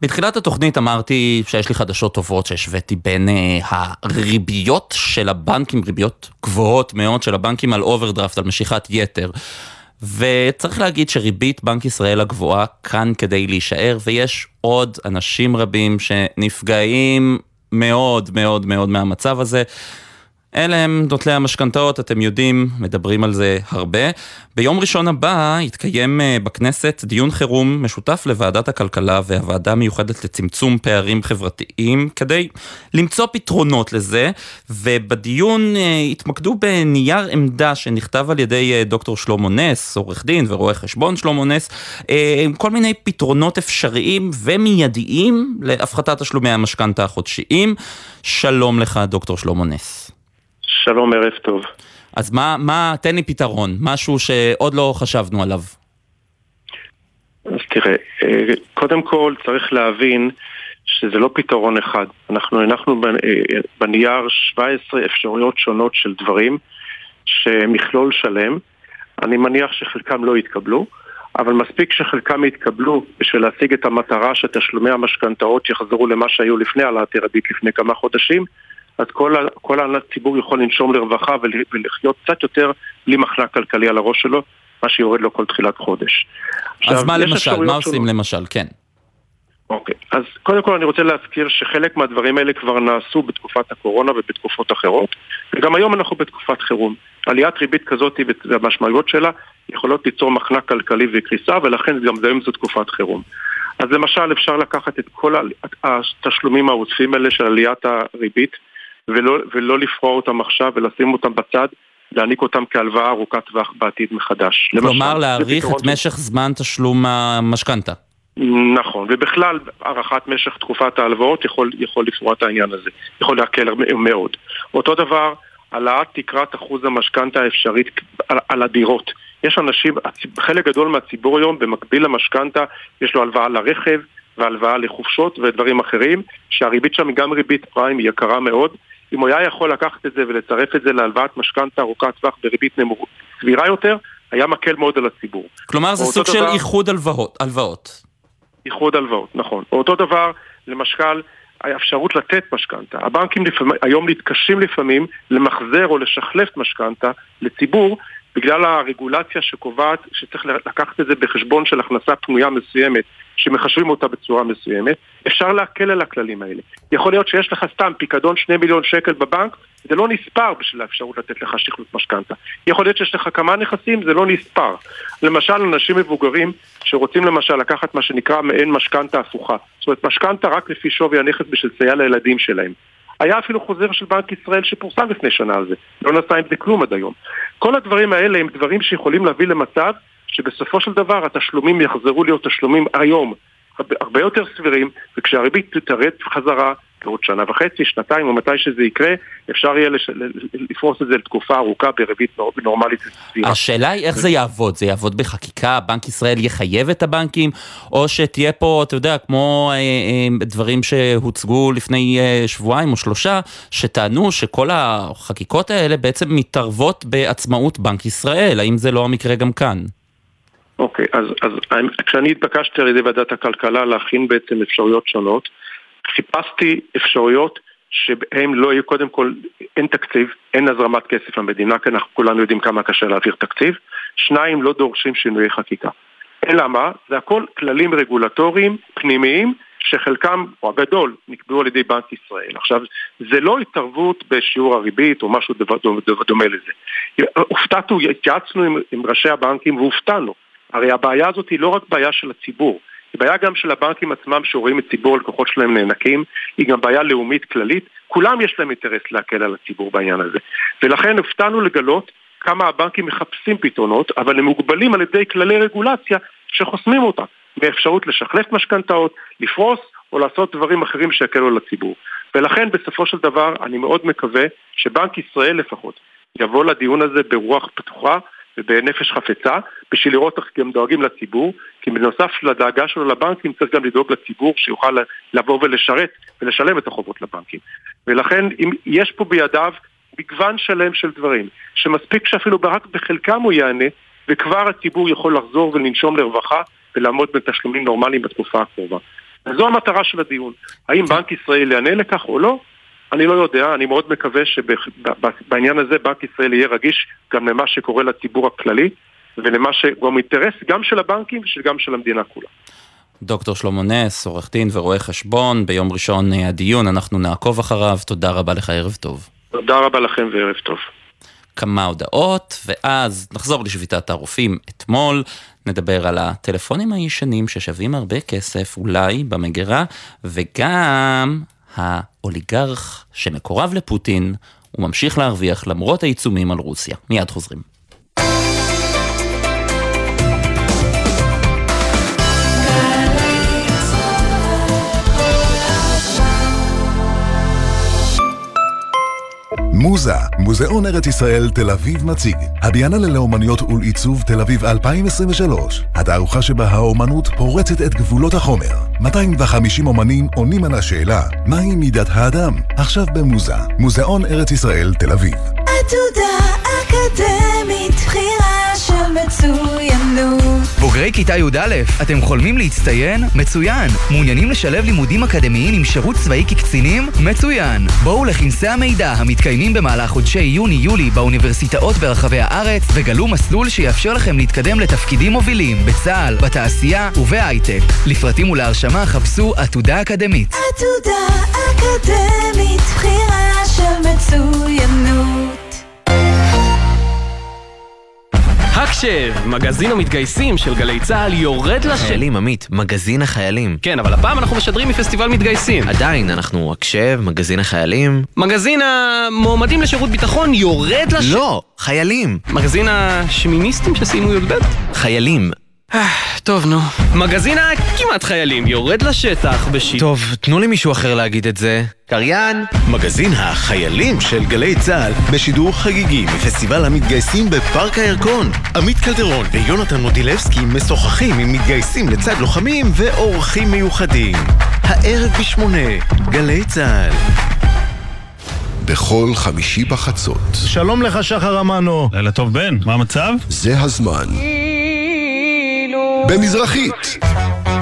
בתחילת התוכנית אמרתי שיש לי חדשות טובות שהשוויתי בין uh, הריביות של הבנקים, ריביות גבוהות מאוד של הבנקים על אוברדרפט, על משיכת יתר. וצריך להגיד שריבית בנק ישראל הגבוהה כאן כדי להישאר, ויש עוד אנשים רבים שנפגעים מאוד מאוד מאוד מהמצב הזה. אלה הם נוטלי המשכנתאות, אתם יודעים, מדברים על זה הרבה. ביום ראשון הבא יתקיים אה, בכנסת דיון חירום משותף לוועדת הכלכלה והוועדה המיוחדת לצמצום פערים חברתיים, כדי למצוא פתרונות לזה, ובדיון אה, בנייר עמדה שנכתב על ידי אה, דוקטור שלמה נס, עורך דין ורואה חשבון שלמה נס, עם כל מיני פתרונות אפשריים ומיידיים להפחתת תשלומי המשכנתה החודשיים. שלום לך, דוקטור שלמה נס. שלום, ערב טוב. אז מה, מה, תן לי פתרון, משהו שעוד לא חשבנו עליו. אז תראה, אה, קודם כל צריך להבין שזה לא פתרון אחד. אנחנו הנחנו אה, בנייר 17 אפשרויות שונות של דברים, שמכלול שלם. אני מניח שחלקם לא יתקבלו, אבל מספיק שחלקם יתקבלו בשביל להשיג את המטרה שתשלומי המשכנתאות יחזרו למה שהיו לפני העלאת הריבית לפני כמה חודשים, אז כל, כל הציבור יכול לנשום לרווחה ולחיות קצת יותר בלי מחנק כלכלי על הראש שלו, מה שיורד לו כל תחילת חודש. אז עכשיו, מה למשל? מה עושים שונות. למשל? כן. אוקיי, אז קודם כל אני רוצה להזכיר שחלק מהדברים האלה כבר נעשו בתקופת הקורונה ובתקופות אחרות, וגם היום אנחנו בתקופת חירום. עליית ריבית כזאת והמשמעויות שלה יכולות ליצור מחנק כלכלי וקריסה, ולכן גם היום זו תקופת חירום. אז למשל אפשר לקחת את כל התשלומים העודפים האלה של עליית הריבית ולא, ולא לפרוע אותם עכשיו ולשים אותם בצד, להעניק אותם כהלוואה ארוכת טווח בעתיד מחדש. כלומר, להאריך את משך זמן תשלום המשכנתה. נכון, ובכלל הארכת משך תקופת ההלוואות יכול, יכול לפרוע את העניין הזה, יכול להקל מאוד. אותו דבר, העלאת תקרת אחוז המשכנתה האפשרית על, על הדירות. יש אנשים, חלק גדול מהציבור היום, במקביל למשכנתה, יש לו הלוואה לרכב והלוואה לחופשות ודברים אחרים, שהריבית שם היא גם ריבית פריים, היא יקרה מאוד, אם הוא היה יכול לקחת את זה ולצרף את זה להלוואת משכנתה ארוכת טווח בריבית נמוך סבירה יותר, היה מקל מאוד על הציבור. כלומר זה סוג דבר, של איחוד הלוואות. הלוואות. איחוד הלוואות, נכון. אותו דבר, למשל, האפשרות לתת משכנתה. הבנקים לפעמים, היום מתקשים לפעמים למחזר או לשחלף משכנתה לציבור בגלל הרגולציה שקובעת שצריך לקחת את זה בחשבון של הכנסה פנויה מסוימת, שמחשבים אותה בצורה מסוימת, אפשר להקל על הכללים האלה. יכול להיות שיש לך סתם פיקדון שני מיליון שקל בבנק, זה לא נספר בשביל האפשרות לתת לך שחלוט משכנתה. יכול להיות שיש לך כמה נכסים, זה לא נספר. למשל, אנשים מבוגרים שרוצים למשל לקחת מה שנקרא מעין משכנתה הפוכה. זאת אומרת, משכנתה רק לפי שווי הנכס בשביל לסייע לילדים שלהם. היה אפילו חוזר של בנק ישראל שפורסם לפני שנה על זה. לא נעשה עם זה כלום עד היום. כל הדברים האלה הם דברים שיכולים להביא למצב שבסופו של דבר התשלומים יחזרו להיות תשלומים היום הרבה יותר סבירים, וכשהריבית תרד חזרה בעוד שנה וחצי, שנתיים או מתי שזה יקרה, אפשר יהיה לש... לפרוס את זה לתקופה ארוכה בריבית נורמלית סבירה. השאלה היא איך זה יעבוד, זה יעבוד בחקיקה, בנק ישראל יחייב את הבנקים, או שתהיה פה, אתה יודע, כמו אה, אה, דברים שהוצגו לפני אה, שבועיים או שלושה, שטענו שכל החקיקות האלה בעצם מתערבות בעצמאות בנק ישראל, האם זה לא המקרה גם כאן? אוקיי, אז, אז כשאני התבקשתי על ידי ועדת הכלכלה להכין בעצם אפשרויות שונות, חיפשתי אפשרויות שבהן לא יהיו קודם כל, אין תקציב, אין הזרמת כסף למדינה, כי אנחנו כולנו יודעים כמה קשה להעביר תקציב, שניים, לא דורשים שינויי חקיקה. אלא מה? זה הכל כללים רגולטוריים פנימיים שחלקם, או הגדול, נקבעו על ידי בנק ישראל. עכשיו, זה לא התערבות בשיעור הריבית או משהו דומה לזה. הופתענו, התייעצנו עם, עם ראשי הבנקים והופתענו. הרי הבעיה הזאת היא לא רק בעיה של הציבור, היא בעיה גם של הבנקים עצמם שרואים את ציבור הלקוחות שלהם נאנקים, היא גם בעיה לאומית כללית, כולם יש להם אינטרס להקל על הציבור בעניין הזה. ולכן הופתענו לגלות כמה הבנקים מחפשים פתרונות, אבל הם מוגבלים על ידי כללי רגולציה שחוסמים אותם, מאפשרות לשחלף משכנתאות, לפרוס או לעשות דברים אחרים שיקלו על הציבור. ולכן בסופו של דבר אני מאוד מקווה שבנק ישראל לפחות יבוא לדיון הזה ברוח פתוחה ובנפש חפצה, בשביל לראות איך גם דואגים לציבור, כי בנוסף לדאגה שלו לבנקים צריך גם לדאוג לציבור שיוכל לבוא ולשרת ולשלם את החובות לבנקים. ולכן אם יש פה בידיו מגוון שלם של דברים, שמספיק שאפילו רק בחלקם הוא יענה, וכבר הציבור יכול לחזור ולנשום לרווחה ולעמוד בתשלומים נורמליים בתקופה הקרובה. וזו המטרה של הדיון. האם בנק ישראל יענה לכך או לא? אני לא יודע, אני מאוד מקווה שבעניין הזה בנק ישראל יהיה רגיש גם למה שקורה לציבור הכללי ולמה שגם אינטרס גם של הבנקים וגם של המדינה כולה. דוקטור שלמה נס, עורך דין ורואה חשבון, ביום ראשון הדיון, אנחנו נעקוב אחריו, תודה רבה לך, ערב טוב. תודה רבה לכם וערב טוב. כמה הודעות, ואז נחזור לשביתת הרופאים אתמול, נדבר על הטלפונים הישנים ששווים הרבה כסף, אולי במגירה, וגם האוליגרך שמקורב לפוטין, הוא ממשיך להרוויח למרות העיצומים על רוסיה. מיד חוזרים. מוזה, מוזיאון ארץ ישראל תל אביב מציג. הביאנלה לאומניות ולעיצוב תל אביב 2023. התערוכה שבה האומנות פורצת את גבולות החומר. 250 אומנים עונים על השאלה, מהי מידת האדם? עכשיו במוזה, מוזיאון ארץ ישראל תל אביב. עתודה אקדמית, בחירה של מצוינות. בוגרי כיתה י"א, אתם חולמים להצטיין? מצוין. מעוניינים לשלב לימודים אקדמיים עם שירות צבאי כקצינים? מצוין. בואו לכנסי המידע המתקיימים במהלך חודשי יוני-יולי באוניברסיטאות ברחבי הארץ וגלו מסלול שיאפשר לכם להתקדם לתפקידים מובילים בצה"ל, בתעשייה ובהייטק. לפרטים ולהרשמה חפשו עתודה אקדמית. עתודה אקדמית, בחירה של מצוינות. הקשב, מגזין המתגייסים של גלי צה"ל יורד לשם. חיילים, עמית, מגזין החיילים. כן, אבל הפעם אנחנו משדרים מפסטיבל מתגייסים. עדיין, אנחנו הקשב, מגזין החיילים. מגזין המועמדים לשירות ביטחון יורד לשם. לא, חיילים. מגזין השמיניסטים שסיימו י"ב? חיילים. טוב, נו. מגזין הכמעט חיילים יורד לשטח בשיט. טוב, תנו לי מישהו אחר להגיד את זה. קריין! מגזין החיילים של גלי צה"ל בשידור חגיגי מפסטיבל המתגייסים בפארק הירקון. עמית קלדרון ויונתן מודילבסקי משוחחים עם מתגייסים לצד לוחמים ואורחים מיוחדים. הערב בשמונה, גלי צה"ל. בכל חמישי בחצות. שלום לך, שחר אמנו. לילה טוב, בן. מה המצב? זה הזמן. במזרחית.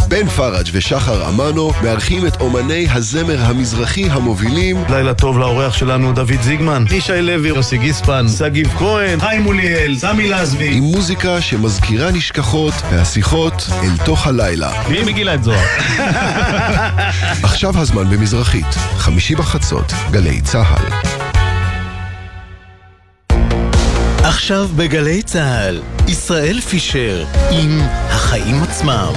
בן פראג' ושחר אמנו מארחים את אומני הזמר המזרחי המובילים. לילה טוב לאורח שלנו דוד זיגמן, ישי לוי, יוסי גיספן, שגיב כהן, חיים מוליאל, סמי לזבי. עם מוזיקה שמזכירה נשכחות והשיחות אל תוך הלילה. מי מגילה את זוהר? עכשיו הזמן במזרחית, חמישי בחצות, גלי צה"ל עכשיו בגלי צה"ל, ישראל פישר עם החיים עצמם.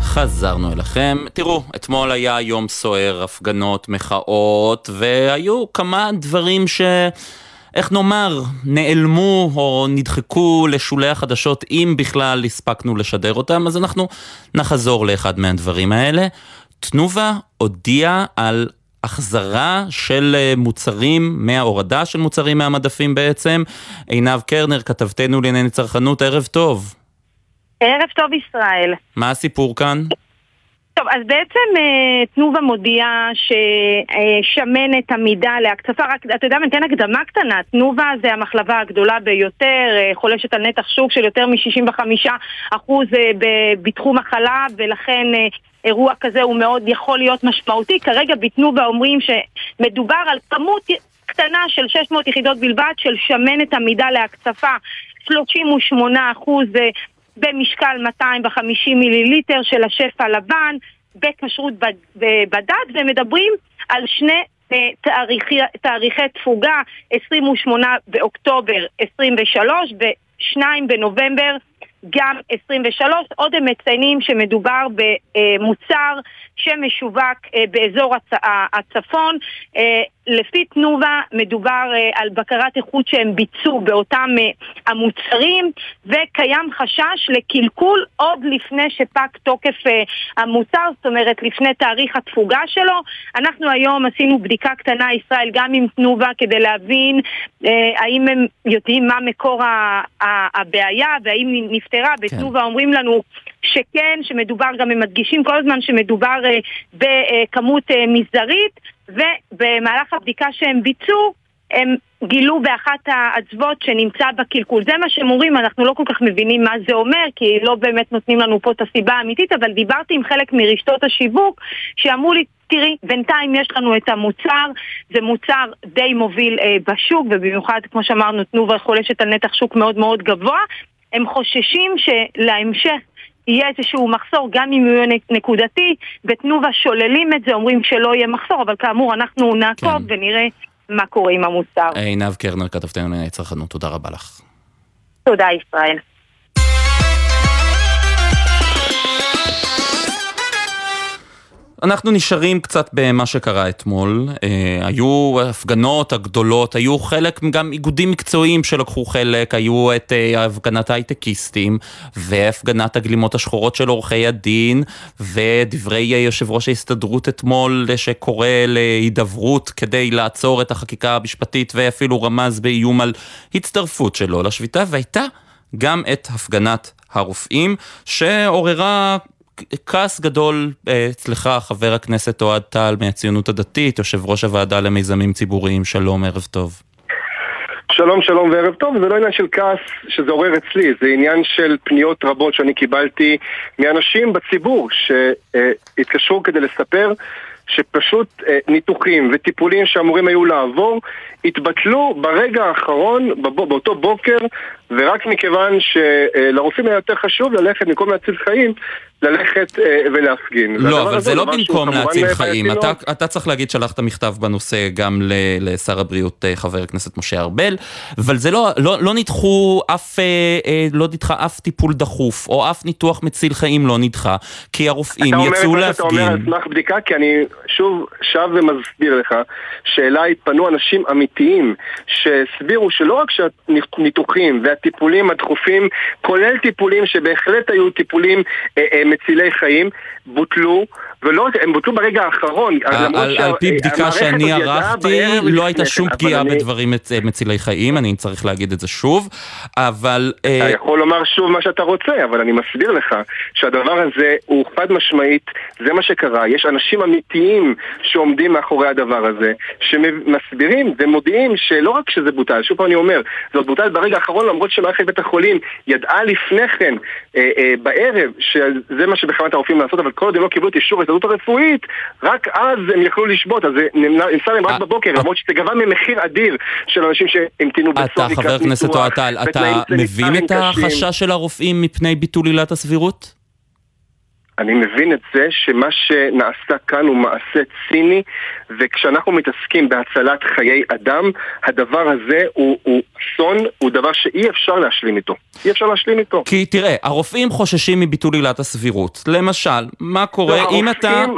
חזרנו אליכם. תראו, אתמול היה יום סוער, הפגנות, מחאות, והיו כמה דברים ש... איך נאמר, נעלמו או נדחקו לשולי החדשות, אם בכלל הספקנו לשדר אותם, אז אנחנו נחזור לאחד מהדברים האלה. תנובה הודיעה על החזרה של אה, מוצרים, מההורדה של מוצרים מהמדפים בעצם. עינב קרנר, כתבתנו לענייני צרכנות, ערב טוב. ערב טוב ישראל. מה הסיפור כאן? טוב, אז בעצם אה, תנובה מודיעה ששמנת עמידה להקצפה, רק אתה יודע מה, ניתן הקדמה קטנה, תנובה זה המחלבה הגדולה ביותר, אה, חולשת על נתח שוק של יותר מ-65% בתחום החלב, ולכן אירוע כזה הוא מאוד יכול להיות משמעותי. כרגע בתנובה אומרים שמדובר על כמות קטנה של 600 יחידות בלבד של שמנת עמידה להקצפה, 38 אחוז אה, במשקל 250 מיליליטר של השפע לבן, בכשרות בדת, ומדברים על שני אה, תאריכי, תאריכי תפוגה, 28 באוקטובר 23 ו-2 בנובמבר גם 23. עוד הם מציינים שמדובר במוצר שמשווק אה, באזור הצ... הצפון. אה, לפי תנובה מדובר אה, על בקרת איכות שהם ביצעו באותם המוצרים וקיים חשש לקלקול עוד לפני שפג תוקף המוצר, זאת אומרת לפני תאריך התפוגה שלו. אנחנו היום עשינו בדיקה קטנה, ישראל, גם עם תנובה כדי להבין האם הם יודעים מה מקור הבעיה והאם נפתרה. כן. בתנובה אומרים לנו שכן, שמדובר, גם הם מדגישים כל הזמן שמדובר uh, בכמות uh, מזערית, ובמהלך הבדיקה שהם ביצעו, הם גילו באחת האצוות שנמצא בקלקול. זה מה שהם אומרים, אנחנו לא כל כך מבינים מה זה אומר, כי לא באמת נותנים לנו פה את הסיבה האמיתית, אבל דיברתי עם חלק מרשתות השיווק, שאמרו לי, תראי, בינתיים יש לנו את המוצר, זה מוצר די מוביל אה, בשוק, ובמיוחד, כמו שאמרנו, תנובה חולשת על נתח שוק מאוד מאוד גבוה. הם חוששים שלהמשך יהיה איזשהו מחסור, גם אם הוא יהיה נקודתי, בתנובה שוללים את זה, אומרים שלא יהיה מחסור, אבל כאמור, אנחנו נעקוב כן. ונראה מה קורה עם המוצר. עינב קרנר, כתבתנו לענייני צרכנות, תודה רבה לך. תודה, ישראל. אנחנו נשארים קצת במה שקרה אתמול. אה, היו הפגנות הגדולות, היו חלק, גם איגודים מקצועיים שלקחו חלק, היו את אה, הפגנת ההייטקיסטים, והפגנת הגלימות השחורות של עורכי הדין, ודברי יושב ראש ההסתדרות אתמול שקורא להידברות כדי לעצור את החקיקה המשפטית, ואפילו רמז באיום על הצטרפות שלו לשביתה, והייתה גם את הפגנת הרופאים, שעוררה כעס גדול אה, אצלך, חבר הכנסת אוהד טל מהציונות הדתית, יושב ראש הוועדה למיזמים ציבוריים, שלום, ערב טוב. שלום שלום וערב טוב, זה לא עניין של כעס שזה עורר אצלי, זה עניין של פניות רבות שאני קיבלתי מאנשים בציבור שהתקשרו כדי לספר שפשוט אה, ניתוחים וטיפולים שאמורים היו לעבור התבטלו ברגע האחרון, באותו בוקר, ורק מכיוון שלרופאים היה יותר חשוב ללכת במקום להציל חיים, ללכת אה, ולהפגין. לא, אבל זה לא במקום להציל חיים. אתה, אתה צריך להגיד, שלחת מכתב בנושא גם לשר הבריאות, אה, חבר הכנסת משה ארבל, אבל זה לא, לא, לא נדחו אף, אה, לא נדחה אף טיפול דחוף, או אף ניתוח מציל חיים לא נדחה, כי הרופאים יצאו להפגין. אתה אומר על סמך בדיקה, כי אני שוב שב ומסביר לך, שאליי פנו אנשים אמיתיים, שהסבירו שלא רק שהניתוחים והטיפולים הדחופים, כולל טיפולים שבהחלט היו טיפולים אה, אה, מצילי חיים, בוטלו, ולא, הם בוטלו ברגע האחרון. על, על, על פי בדיקה שאני ערכתי, לא הייתה שום פגיעה אני... בדברים מצילי חיים, אני צריך להגיד את זה שוב, אבל... אתה אה... יכול לומר שוב מה שאתה רוצה, אבל אני מסביר לך שהדבר הזה הוא חד משמעית, זה מה שקרה, יש אנשים אמיתיים שעומדים מאחורי הדבר הזה, שמסבירים ומודיעים שלא רק שזה בוטל, שוב פעם אני אומר, זה עוד בוטל ברגע האחרון למרות שמערכת בית החולים ידעה לפני כן, אה, אה, בערב, שזה מה שבכוונת הרופאים לעשות, אבל כל עוד הם לא קיבלו את אישור ההסתדרות הרפואית, רק אז הם יכלו לשבות, אז זה נמסר להם רק אה, בבוקר, אה. למרות שזה גבה ממחיר אדיר של אנשים שהמתינו בסוף אתה, חבר הכנסת אוהד אתה מבין את החשש של הרופאים מפני ביטול עילת הסבירות? אני מבין את זה שמה שנעשה כאן הוא מעשה ציני, וכשאנחנו מתעסקים בהצלת חיי אדם, הדבר הזה הוא, הוא אסון, הוא דבר שאי אפשר להשלים איתו. אי אפשר להשלים איתו. כי תראה, הרופאים חוששים מביטול עילת הסבירות. למשל, מה קורה לא, אם הרופאים,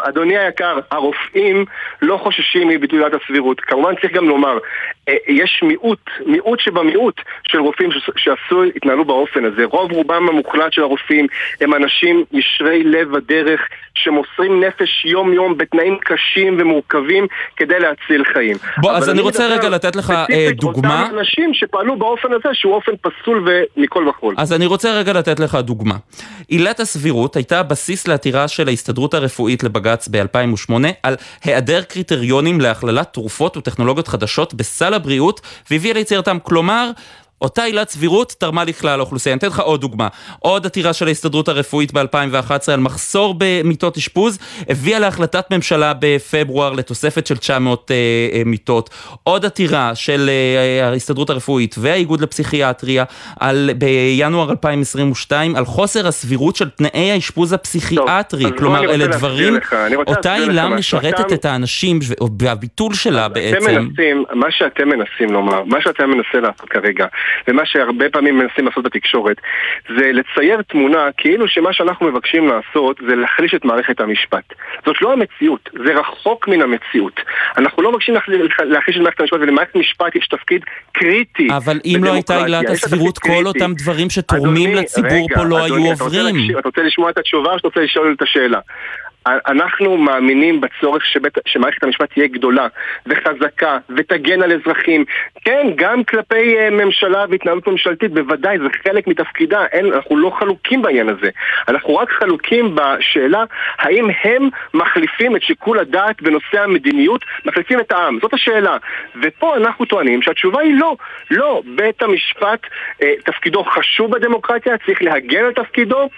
אתה... אדוני היקר, הרופאים לא חוששים מביטול עילת הסבירות. כמובן צריך גם לומר, יש מיעוט, מיעוט שבמיעוט של רופאים שעשו, התנהלו באופן הזה. רוב רובם המוחלט של הרופאים הם אנשים ישרי לב ודרך, שמוסרים נפש יום-יום בתנאים קשים ומורכבים כדי להציל חיים. בוא, אז אני רוצה רגע לתת לך, אה, דוגמה. אותם אנשים שפעלו באופן הזה, שהוא אופן פסול ומכל וכול. אז אני רוצה רגע לתת לך דוגמה. עילת הסבירות הייתה הבסיס לעתירה של ההסתדרות הרפואית לבג"ץ ב-2008 על היעדר קריטריונים להכללת תרופות וטכנולוגיות חדשות בסל הבריאות והביאה ליצירתם. כלומר, אותה עילת סבירות תרמה לכלל האוכלוסייה. אני אתן לך עוד דוגמה. עוד עתירה של ההסתדרות הרפואית ב-2011 על מחסור במיטות אשפוז, הביאה להחלטת ממשלה בפברואר לתוספת של 900 אה, אה, מיטות. עוד עתירה של אה, ההסתדרות הרפואית והאיגוד לפסיכיאטריה על, בינואר 2022 על חוסר הסבירות של תנאי האשפוז הפסיכיאטרי. בוא כלומר, רוצה אלה דברים, אותה עילה. משרתת אתה- את האנשים, והביטול שלה אתם בעצם... מנסים, מה שאתם מנסים לומר, מה שאתם מנסה לעשות כרגע, ומה שהרבה פעמים מנסים לעשות בתקשורת, זה לצייר תמונה כאילו שמה שאנחנו מבקשים לעשות זה להחליש את מערכת המשפט. זאת לא המציאות, זה רחוק מן המציאות. אנחנו לא מבקשים להחליש את מערכת המשפט, ולמערכת המשפט יש תפקיד קריטי. אבל אם לא הייתה. עילת הסבירות, כל קריטי. אותם דברים שתורמים אדוני, לציבור רגע, פה לא אדוני, היו אתה רוצה עוברים. להקשיב- אתה רוצה לשמוע את התשובה או שאתה רוצה לשאול את השאלה? אנחנו מאמינים בצורך שבית, שמערכת המשפט תהיה גדולה וחזקה ותגן על אזרחים. כן, גם כלפי uh, ממשלה והתנהלות ממשלתית, בוודאי, זה חלק מתפקידה. אין, אנחנו לא חלוקים בעניין הזה. אנחנו רק חלוקים בשאלה האם הם מחליפים את שיקול הדעת בנושא המדיניות, מחליפים את העם. זאת השאלה. ופה אנחנו טוענים שהתשובה היא לא. לא, בית המשפט, uh, תפקידו חשוב בדמוקרטיה, צריך להגן על תפקידו.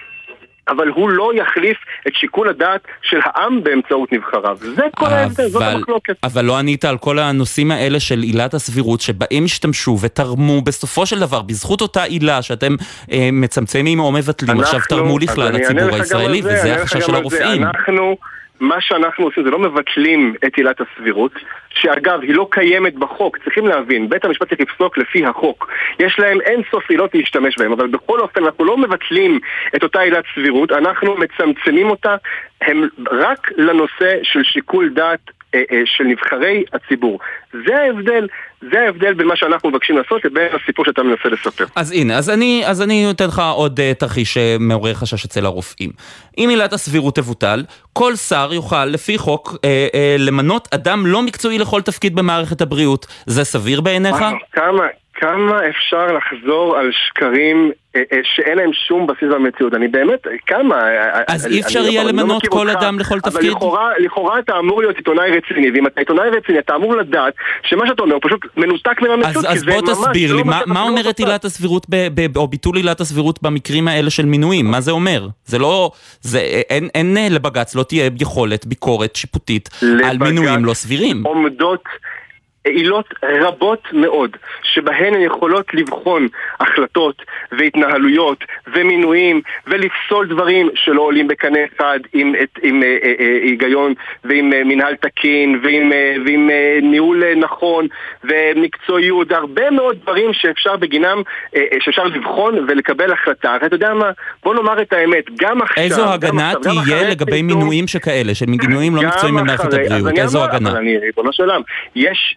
אבל הוא לא יחליף את שיקול הדעת של העם באמצעות נבחריו. זה כל ההבדל, זאת המחלוקת. אבל לא ענית על כל הנושאים האלה של עילת הסבירות שבהם השתמשו ותרמו בסופו של דבר בזכות אותה עילה שאתם אה, מצמצמים או מבטלים עכשיו תרמו לכלל הציבור הישראלי זה, וזה החשש של. הרופאים. אנחנו, מה שאנחנו עושים זה לא מבטלים את עילת הסבירות, שאגב, היא לא קיימת בחוק, צריכים להבין, בית המשפט צריך לפסוק לפי החוק. יש להם אין סוף עילות להשתמש בהם, אבל בכל אופן אנחנו לא מבטלים את אותה עילת סבירות, אנחנו מצמצמים אותה הם רק לנושא של שיקול דעת של נבחרי הציבור. זה ההבדל, זה ההבדל בין מה שאנחנו מבקשים לעשות לבין הסיפור שאתה מנסה לספר. אז הנה, אז אני, אז אני אתן לך עוד uh, תרחיש שמעורר חשש אצל הרופאים. אם עילת הסבירות תבוטל, כל שר יוכל לפי חוק uh, uh, למנות אדם לא מקצועי לכל תפקיד במערכת הבריאות. זה סביר בעיניך? וואו, כמה, כמה אפשר לחזור על שקרים אה, אה, שאין להם שום בסיס במציאות? אני באמת, כמה? אה, אז אי אפשר לא- יהיה לא למנות כל אדם לכל אבל תפקיד? לכאורה, לכאורה אתה אמור להיות עיתונאי רציני, ואם אתה עיתונאי רציני אתה אמור לדעת שמה שאתה אומר פשוט מנותק מן המציאות, אז, בוא תסביר לי, לא מה, מצב מה אומרת עילת הסבירות, או ביטול עילת הסבירות במקרים האלה של מינויים? מה זה אומר? זה לא, זה, אין, לבג"ץ, לא תהיה יכולת ביקורת שיפוטית על לבג"ץ מינויים לא סבירים. עומדות עילות רבות מאוד, שבהן הן יכולות לבחון החלטות והתנהלויות ומינויים ולפסול דברים שלא עולים בקנה אחד עם, את, עם אה, אה, אה, היגיון ועם מנהל תקין ועם, ועם ניהול נכון ומקצועיות, הרבה מאוד דברים שאפשר בגינם, שאפשר לבחון ולקבל החלטה. אתה יודע מה, בוא נאמר את האמת, גם עכשיו, איזו הגנה עכשיו, תהיה לגבי מינויים שכאלה, של מינויים לא מקצועיים במערכת הבריאות? אני איזו הגנה? אבל אני, ריבונו של עולם, יש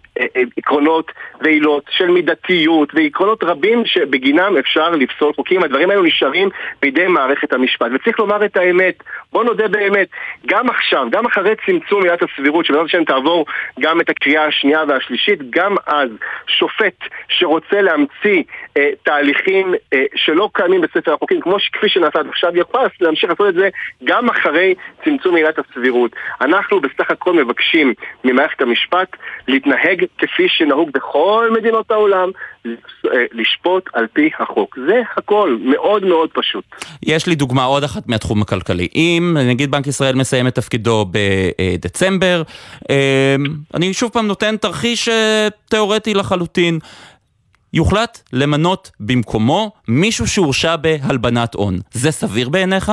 עקרונות ועילות של מידתיות ועקרונות רבים שבגינם אפשר לפסול חוקים. הדברים האלו נשארים בידי מערכת המשפט. וצריך לומר את האמת, בוא נודה באמת, גם עכשיו, גם אחרי צמצום עילת הסבירות, שבעזרת השם תעבור גם את הקריאה השנייה והשלישית, גם אז שופט שרוצה להמציא אה, תהליכים אה, שלא קיימים בספר החוקים, כמו שכפי שנעשה עד עכשיו, יכול להמשיך לעשות את זה גם אחרי צמצום עילת הסבירות. אנחנו בסך הכל מבקשים ממערכת המשפט להתנהג כפי שנהוג בכל מדינות העולם, אה, לשפוט על פי החוק. זה הכל, מאוד מאוד פשוט. יש לי דוגמה עוד אחת מהתחום הכלכלי. אם נגיד בנק ישראל מסיים את תפקידו בדצמבר, אה, אני שוב פעם נותן תרחיש אה, תיאורטי לחלוטין. יוחלט למנות במקומו מישהו שהורשע בהלבנת הון. זה סביר בעיניך?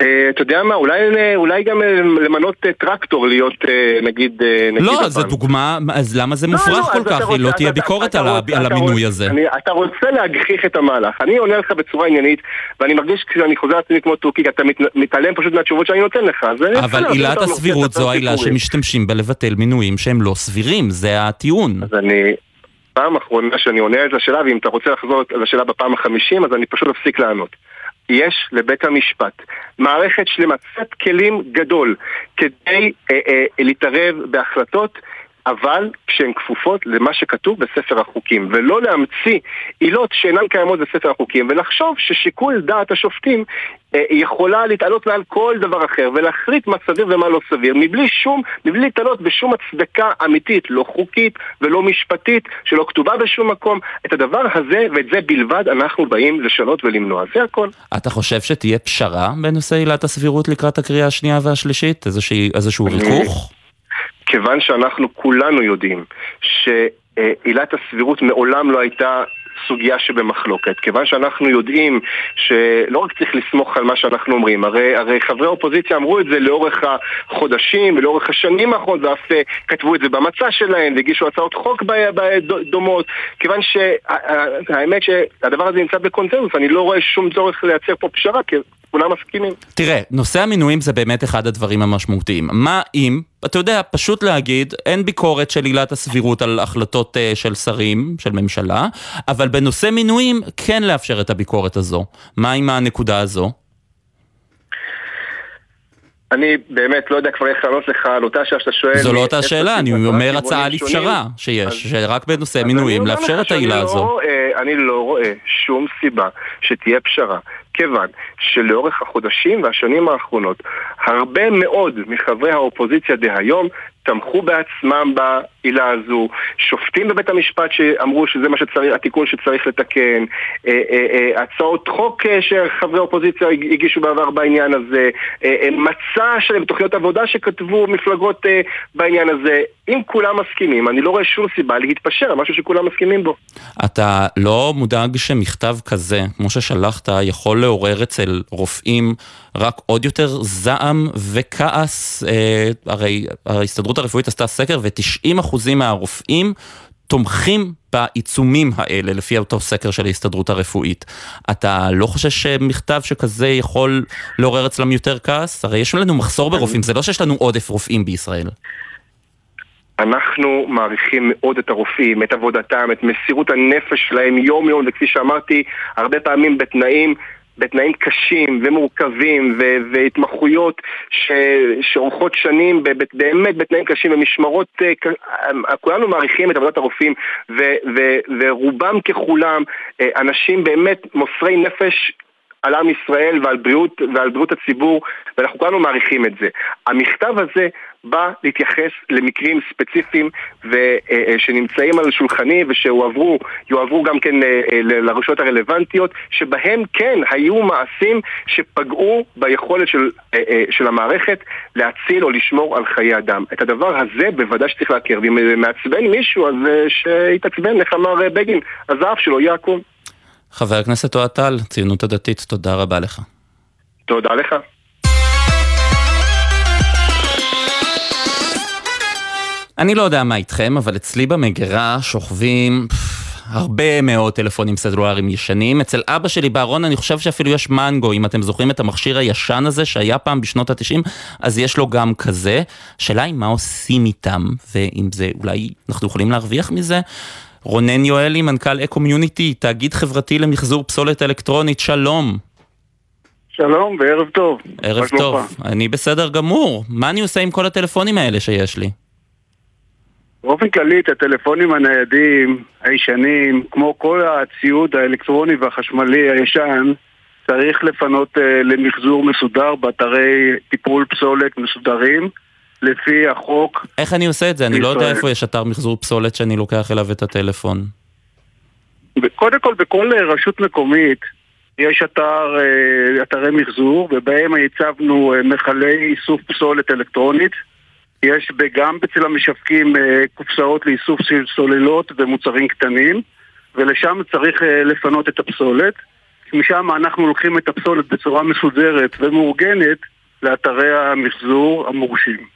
אה, אתה יודע מה, אולי, אולי גם אה, למנות אה, טרקטור להיות נגיד... נגיד לא, זו דוגמה, אז למה זה מופרך לא, לא, כל כך? רוצה, לא תהיה ביקורת על, אתה, על המינוי רוצה, הזה. אני, אתה רוצה להגחיך את המהלך. אני עונה לך בצורה עניינית, ואני מרגיש כשאני חוזר לעצמי כמו טורקי, אתה מת, מתעלם פשוט מהתשובות שאני נותן לך. אבל עילת הסבירות זו העילה שמשתמשים בה לבטל מינויים שהם לא סבירים, זה הטיעון. אז אני... פעם אחרונה שאני עונה על השאלה, ואם אתה רוצה לחזור על השאלה בפעם החמישים, אז אני פשוט אפסיק לענות. יש לבית המשפט. מערכת שלמה, סט כלים גדול כדי אה, אה, להתערב בהחלטות אבל כשהן כפופות למה שכתוב בספר החוקים, ולא להמציא עילות שאינן קיימות בספר החוקים, ולחשוב ששיקול דעת השופטים אה, יכולה להתעלות מעל כל דבר אחר, ולהחליט מה סביר ומה לא סביר, מבלי שום, מבלי להתעלות בשום הצדקה אמיתית, לא חוקית ולא משפטית, שלא כתובה בשום מקום. את הדבר הזה, ואת זה בלבד, אנחנו באים לשנות ולמנוע. זה הכל. אתה חושב שתהיה פשרה בנושא עילת הסבירות לקראת הקריאה השנייה והשלישית? איזשהו ריכוך? כיוון שאנחנו כולנו יודעים שעילת הסבירות מעולם לא הייתה סוגיה שבמחלוקת. כיוון שאנחנו יודעים שלא רק צריך לסמוך על מה שאנחנו אומרים, הרי, הרי חברי האופוזיציה אמרו את זה לאורך החודשים ולאורך השנים האחרונות ואף אה, כתבו את זה במצע שלהם והגישו הצעות חוק דומות. כיוון שהאמת שהדבר הזה נמצא בקונצנזוס, אני לא רואה שום צורך לייצר פה פשרה, כולם מסכימים. תראה, נושא המינויים זה באמת אחד הדברים המשמעותיים. מה אם, אתה יודע, פשוט להגיד, אין ביקורת של עילת הסבירות על החלטות uh, של שרים, של ממשלה, אבל בנושא מינויים כן לאפשר את הביקורת הזו. מה עם הנקודה הזו? אני באמת לא יודע כבר איך לענות לך על אותה שאלה שאתה שואל. זו לא אותה שאלה, אני אומר הצעה לפשרה שיש, שרק בנושא מינויים לאפשר את העילה הזו. לא אני לא רואה שום סיבה שתהיה פשרה. כיוון שלאורך החודשים והשנים האחרונות הרבה מאוד מחברי האופוזיציה דהיום תמכו בעצמם בעילה הזו, שופטים בבית המשפט שאמרו שזה מה שצריך, התיקון שצריך לתקן, אה, אה, אה, הצעות חוק שחברי אופוזיציה הגישו בעבר בעניין הזה, מצע שלהם, תוכניות עבודה שכתבו מפלגות בעניין הזה. אם כולם מסכימים, אני לא רואה שום סיבה להתפשר על משהו שכולם מסכימים בו. אתה לא מודאג שמכתב כזה, כמו ששלחת, יכול לעורר אצל רופאים רק עוד יותר זעם וכעס? הרי ההסתדרות הרפואית עשתה סקר ו-90% מהרופאים תומכים בעיצומים האלה, לפי אותו סקר של ההסתדרות הרפואית. אתה לא חושש שמכתב שכזה יכול לעורר אצלם יותר כעס? הרי יש לנו מחסור ברופאים, זה לא שיש לנו עודף רופאים בישראל. אנחנו מעריכים מאוד את הרופאים, את עבודתם, את מסירות הנפש שלהם יום-יום, וכפי שאמרתי, הרבה פעמים בתנאים בתנאים קשים ומורכבים ו- והתמחויות ש- שאורכות שנים באמת בתנאים קשים ומשמרות, uh, כולנו מעריכים את עבודת הרופאים ו- ו- ורובם ככולם uh, אנשים באמת מוסרי נפש על עם ישראל ועל בריאות, ועל בריאות הציבור, ואנחנו כולנו מעריכים את זה. המכתב הזה בא להתייחס למקרים ספציפיים ו, אה, אה, שנמצאים על שולחני ושהועברו, יועברו גם כן אה, לרשויות הרלוונטיות, שבהם כן היו מעשים שפגעו ביכולת של, של המערכת להציל או לשמור על חיי אדם. את הדבר הזה בוודאי שצריך להכיר, ואם מעצבן מישהו אז שיתעצבן, איך אמר בגין, הזהב שלו יהיה עקום. חבר הכנסת אוהד טל, ציונות הדתית, תודה רבה לך. תודה לך. אני לא יודע מה איתכם, אבל אצלי במגירה שוכבים הרבה מאוד טלפונים סלולריים ישנים. אצל אבא שלי בארון אני חושב שאפילו יש מנגו, אם אתם זוכרים את המכשיר הישן הזה שהיה פעם בשנות ה-90, אז יש לו גם כזה. השאלה היא מה עושים איתם, ואם זה אולי אנחנו יכולים להרוויח מזה. רונן יואלי, מנכ"ל אקומיוניטי, תאגיד חברתי למחזור פסולת אלקטרונית, שלום. שלום וערב טוב. ערב טוב, אני בסדר גמור. מה אני עושה עם כל הטלפונים האלה שיש לי? באופן כללי את הטלפונים הניידים, הישנים, כמו כל הציוד האלקטרוני והחשמלי הישן, צריך לפנות אה, למחזור מסודר באתרי טיפול פסולת מסודרים. לפי החוק. איך אני עושה את זה? אני לא יודע איפה יש אתר מחזור פסולת שאני לוקח אליו את הטלפון. קודם כל, בכל רשות מקומית יש אתר, אה, אתרי מחזור, ובהם הצבנו אה, מכלי איסוף פסולת אלקטרונית. יש גם אצל המשווקים אה, קופסאות לאיסוף של סוללות ומוצרים קטנים, ולשם צריך לפנות את הפסולת. משם אנחנו לוקחים את הפסולת בצורה מסודרת ומאורגנת לאתרי המחזור המורשים.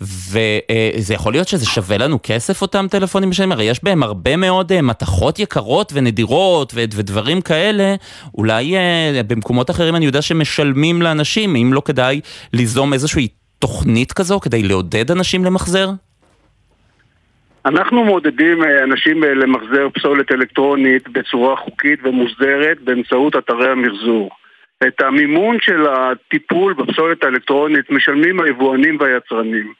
וזה יכול להיות שזה שווה לנו כסף אותם טלפונים משלמים, הרי יש בהם הרבה מאוד אה, מתכות יקרות ונדירות ודברים כאלה, אולי אה, במקומות אחרים אני יודע שמשלמים לאנשים, אם לא כדאי ליזום איזושהי תוכנית כזו כדי לעודד אנשים למחזר? אנחנו מעודדים אה, אנשים למחזר פסולת אלקטרונית בצורה חוקית ומוסדרת באמצעות אתרי המחזור. את המימון של הטיפול בפסולת האלקטרונית משלמים היבואנים והיצרנים.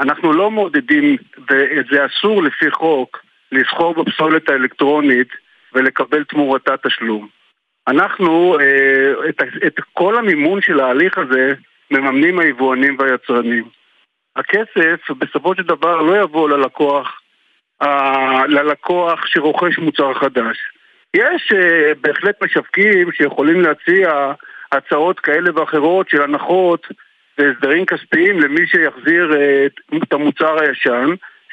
אנחנו לא מעודדים, וזה אסור לפי חוק, לסחור בפסולת האלקטרונית ולקבל תמורתה תשלום. אנחנו, אה, את כל המימון של ההליך הזה, מממנים היבואנים והיצרנים. הכסף בסופו של דבר לא יבוא ללקוח, ללקוח שרוכש מוצר חדש. יש אה, בהחלט משווקים שיכולים להציע הצעות כאלה ואחרות של הנחות והסדרים כספיים למי שיחזיר אה, את המוצר הישן,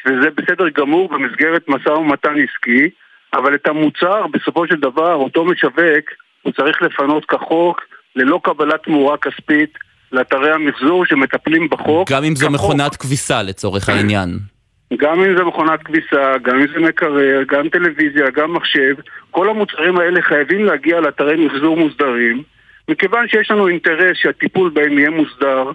וזה בסדר גמור במסגרת משא ומתן עסקי, אבל את המוצר בסופו של דבר, אותו משווק, הוא צריך לפנות כחוק, ללא קבלת תמורה כספית, לאתרי המחזור שמטפלים בחוק. גם אם זו כחוק. מכונת כביסה לצורך העניין. גם אם זה מכונת כביסה, גם אם זה מקרר, גם טלוויזיה, גם מחשב, כל המוצרים האלה חייבים להגיע לאתרי מחזור מוסדרים. מכיוון שיש לנו אינטרס שהטיפול בהם יהיה מוסדר,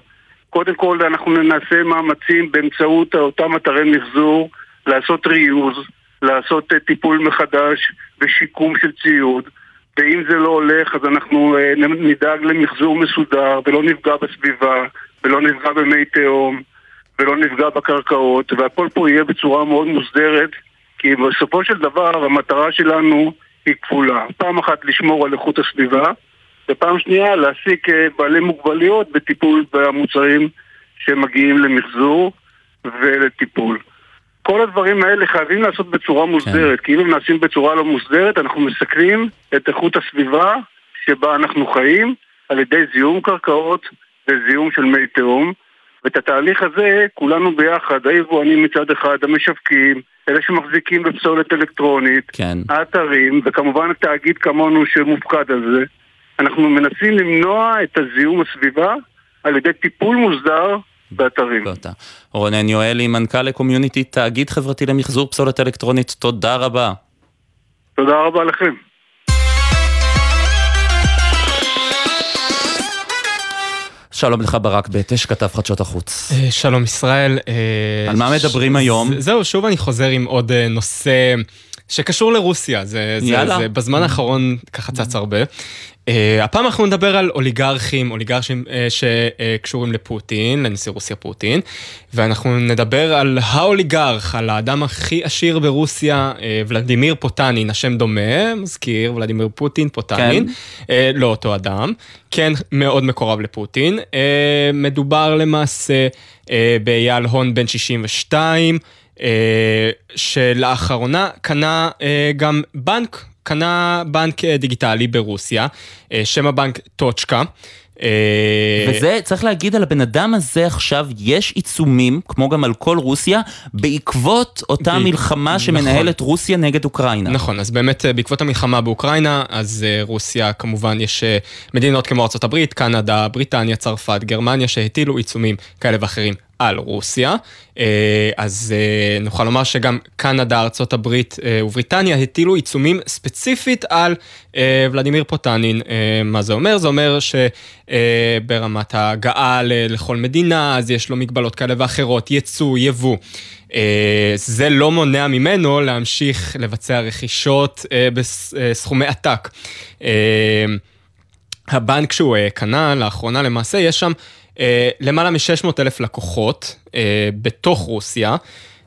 קודם כל אנחנו נעשה מאמצים באמצעות אותם אתרי מחזור לעשות ריוז, לעשות אה, טיפול מחדש ושיקום של ציוד ואם זה לא הולך אז אנחנו אה, נדאג למחזור מסודר ולא נפגע בסביבה ולא נפגע במי תהום ולא נפגע בקרקעות והכל פה יהיה בצורה מאוד מוסדרת כי בסופו של דבר המטרה שלנו היא כפולה פעם אחת לשמור על איכות הסביבה ופעם שנייה להעסיק אה, בעלי מוגבלויות בטיפול במוצרים שמגיעים למחזור ולטיפול. כל הדברים האלה חייבים לעשות בצורה מוסדרת, כן. כי אם הם נעשים בצורה לא מוסדרת, אנחנו מסכנים את איכות הסביבה שבה אנחנו חיים על ידי זיהום קרקעות וזיהום של מי תהום. ואת התהליך הזה כולנו ביחד, היבואנים מצד אחד, המשווקים, אלה שמחזיקים בפסולת אלקטרונית, כן. האתרים, וכמובן התאגיד כמונו שמופקד על זה, אנחנו מנסים למנוע את הזיהום הסביבה על ידי טיפול מוסדר באתרים. תודה. רונן יואלי, מנכ"ל לקומיוניטי, תאגיד חברתי למחזור פסולת אלקטרונית, תודה רבה. תודה רבה לכם. שלום לך ברק בטש, כתב חדשות החוץ. אה, שלום ישראל. אה, על מה מדברים היום? זהו, שוב אני חוזר עם עוד אה, נושא שקשור לרוסיה. זה, יאללה. זה בזמן האחרון ככה צץ הרבה. Uh, הפעם אנחנו נדבר על אוליגרכים, אוליגרכים uh, שקשורים לפוטין, לנשיא רוסיה פוטין, ואנחנו נדבר על האוליגרך, על האדם הכי עשיר ברוסיה, uh, ולדימיר פוטנין, השם דומה, מזכיר, ולדימיר פוטין, פוטנין, כן. uh, לא אותו אדם, כן מאוד מקורב לפוטין. Uh, מדובר למעשה uh, באייל הון בן 62, uh, שלאחרונה קנה uh, גם בנק קנה בנק אה, דיגיטלי ברוסיה, אה, שם הבנק טוצ'קה. אה, וזה, צריך להגיד על הבן אדם הזה עכשיו, יש עיצומים, כמו גם על כל רוסיה, בעקבות אותה ב... מלחמה שמנהלת נכון. רוסיה נגד אוקראינה. נכון, אז באמת בעקבות המלחמה באוקראינה, אז רוסיה כמובן יש מדינות כמו ארה"ב, קנדה, בריטניה, צרפת, גרמניה, שהטילו עיצומים כאלה ואחרים על רוסיה. אה, אז אה, נוכל לומר שגם קנדה, ארצות הברית אה, ובריטניה הטילו עיצומים ספציפית על ולדימיר פוטנין. מה זה אומר? זה אומר שברמת ההגעה לכל מדינה, אז יש לו מגבלות כאלה ואחרות, ייצוא, יבוא. זה לא מונע ממנו להמשיך לבצע רכישות בסכומי עתק. הבנק שהוא קנה לאחרונה למעשה, יש שם למעלה מ-600 אלף לקוחות אה, בתוך רוסיה.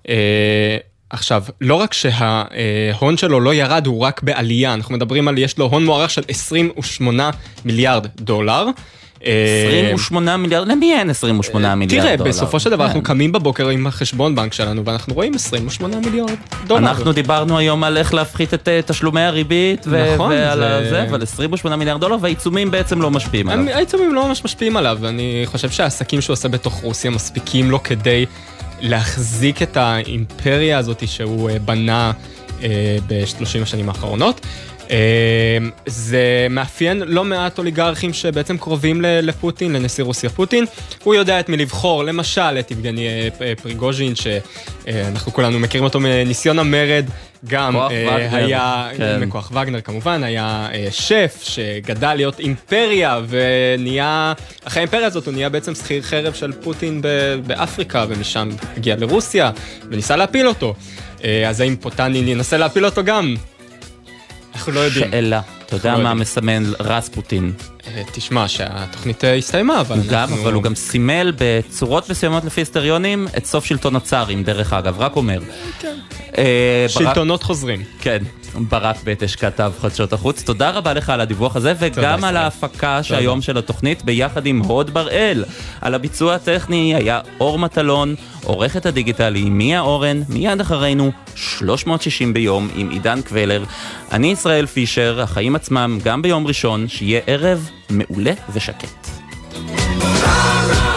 אה, עכשיו, לא רק שההון שלו לא ירד, הוא רק בעלייה, אנחנו מדברים על, יש לו הון מוערך של 28 מיליארד דולר. 28 מיליארד, למי אין 28 מיליארד דולר? תראה, בסופו של דבר אנחנו קמים בבוקר עם החשבון בנק שלנו ואנחנו רואים 28 מיליארד דולר. אנחנו דיברנו היום על איך להפחית את אה, תשלומי הריבית נכון, ועל זה, אבל 28 מיליארד דולר והעיצומים בעצם לא משפיעים עליו. העיצומים לא ממש משפיעים עליו, אני חושב שהעסקים שהוא עושה בתוך רוסיה מספיקים לו כדי להחזיק את האימפריה הזאת שהוא אה, בנה אה, בשלושים השנים האחרונות. זה מאפיין לא מעט אוליגרכים שבעצם קרובים לפוטין, לנשיא רוסיה פוטין. הוא יודע את מי לבחור, למשל את יבגני פריגוז'ין, שאנחנו כולנו מכירים אותו מניסיון המרד. גם וגנר, היה, כן. מכוח וגנר כמובן, היה שף שגדל להיות אימפריה ונהיה, אחרי האימפריה הזאת הוא נהיה בעצם שכיר חרב של פוטין באפריקה ומשם הגיע לרוסיה וניסה להפיל אותו. אז האם פוטנין ינסה להפיל אותו גם? אנחנו לא יודעים. שאלה, אתה יודע לא מה. מסמן רספוטין? תשמע שהתוכנית אה, הסתיימה, אבל הוא גם, אנחנו- אבל הוא גם סימל בצורות מסוימות לפי היסטריונים את סוף שלטון הצארים, דרך אגב, רק אומר. אה, ברק- שלטונות חוזרים. כן, ברק בטש כתב חדשות החוץ. תודה רבה לך על הדיווח הזה, וגם על ההפקה שהיום של התוכנית ביחד עם הוד בראל. על הביצוע הטכני היה אור מטלון, עורכת הדיגיטלי מיה אורן, מיד אחרינו 360 ביום עם עידן קבלר. אני ישראל פישר, החיים עצמם גם ביום ראשון, שיהיה ערב מעולה ושקט. Rasputin,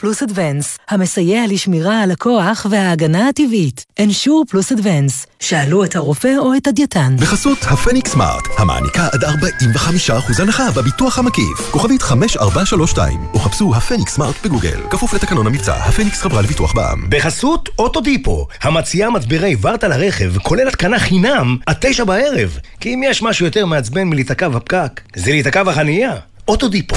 פלוס אדוונס, המסייע לשמירה על הכוח וההגנה הטבעית. אנשור פלוס אדוונס, שאלו את הרופא או את הדייתן. בחסות הפניקס סמארט, המעניקה עד 45% הנחה בביטוח המקיף. כוכבית 5432, או חפשו הפניקס סמארט בגוגל. כפוף לתקנון המבצע, הפניקס חברה לביטוח בע"מ. בחסות אוטודיפו, המציעה מצברי ורטה לרכב, כולל התקנה חינם, עד תשע בערב. כי אם יש משהו יותר מעצבן מלהיתקע בפקק, זה להיתקע בחנייה. אוטודיפו.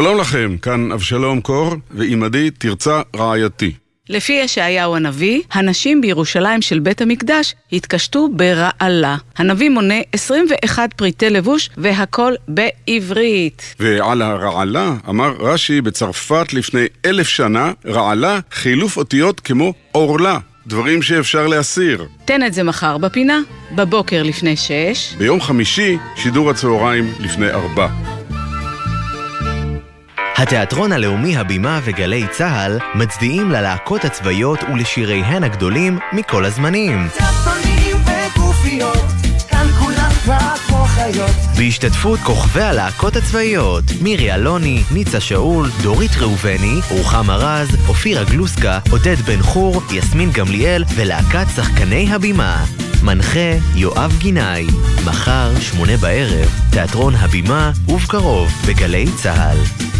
שלום לכם, כאן אבשלום קור, ועימדי תרצה רעייתי. לפי ישעיהו הנביא, הנשים בירושלים של בית המקדש התקשטו ברעלה. הנביא מונה 21 פריטי לבוש והכל בעברית. ועל הרעלה אמר רש"י בצרפת לפני אלף שנה, רעלה חילוף אותיות כמו עורלה, דברים שאפשר להסיר. תן את זה מחר בפינה, בבוקר לפני שש. ביום חמישי, שידור הצהריים לפני ארבע. התיאטרון הלאומי הבימה וגלי צה"ל מצדיעים ללהקות הצבאיות ולשיריהן הגדולים מכל הזמנים. צפונים וגופיות, כאן כולם כבר. בהשתתפות כוכבי הלהקות הצבאיות, מירי אלוני, ניצה שאול, דורית ראובני, רוחמה רז, אופירה גלוסקה, עודד בן חור, יסמין גמליאל ולהקת שחקני הבימה. מנחה יואב גינאי. מחר, שמונה בערב, תיאטרון הבימה, ובקרוב, בגלי צה"ל.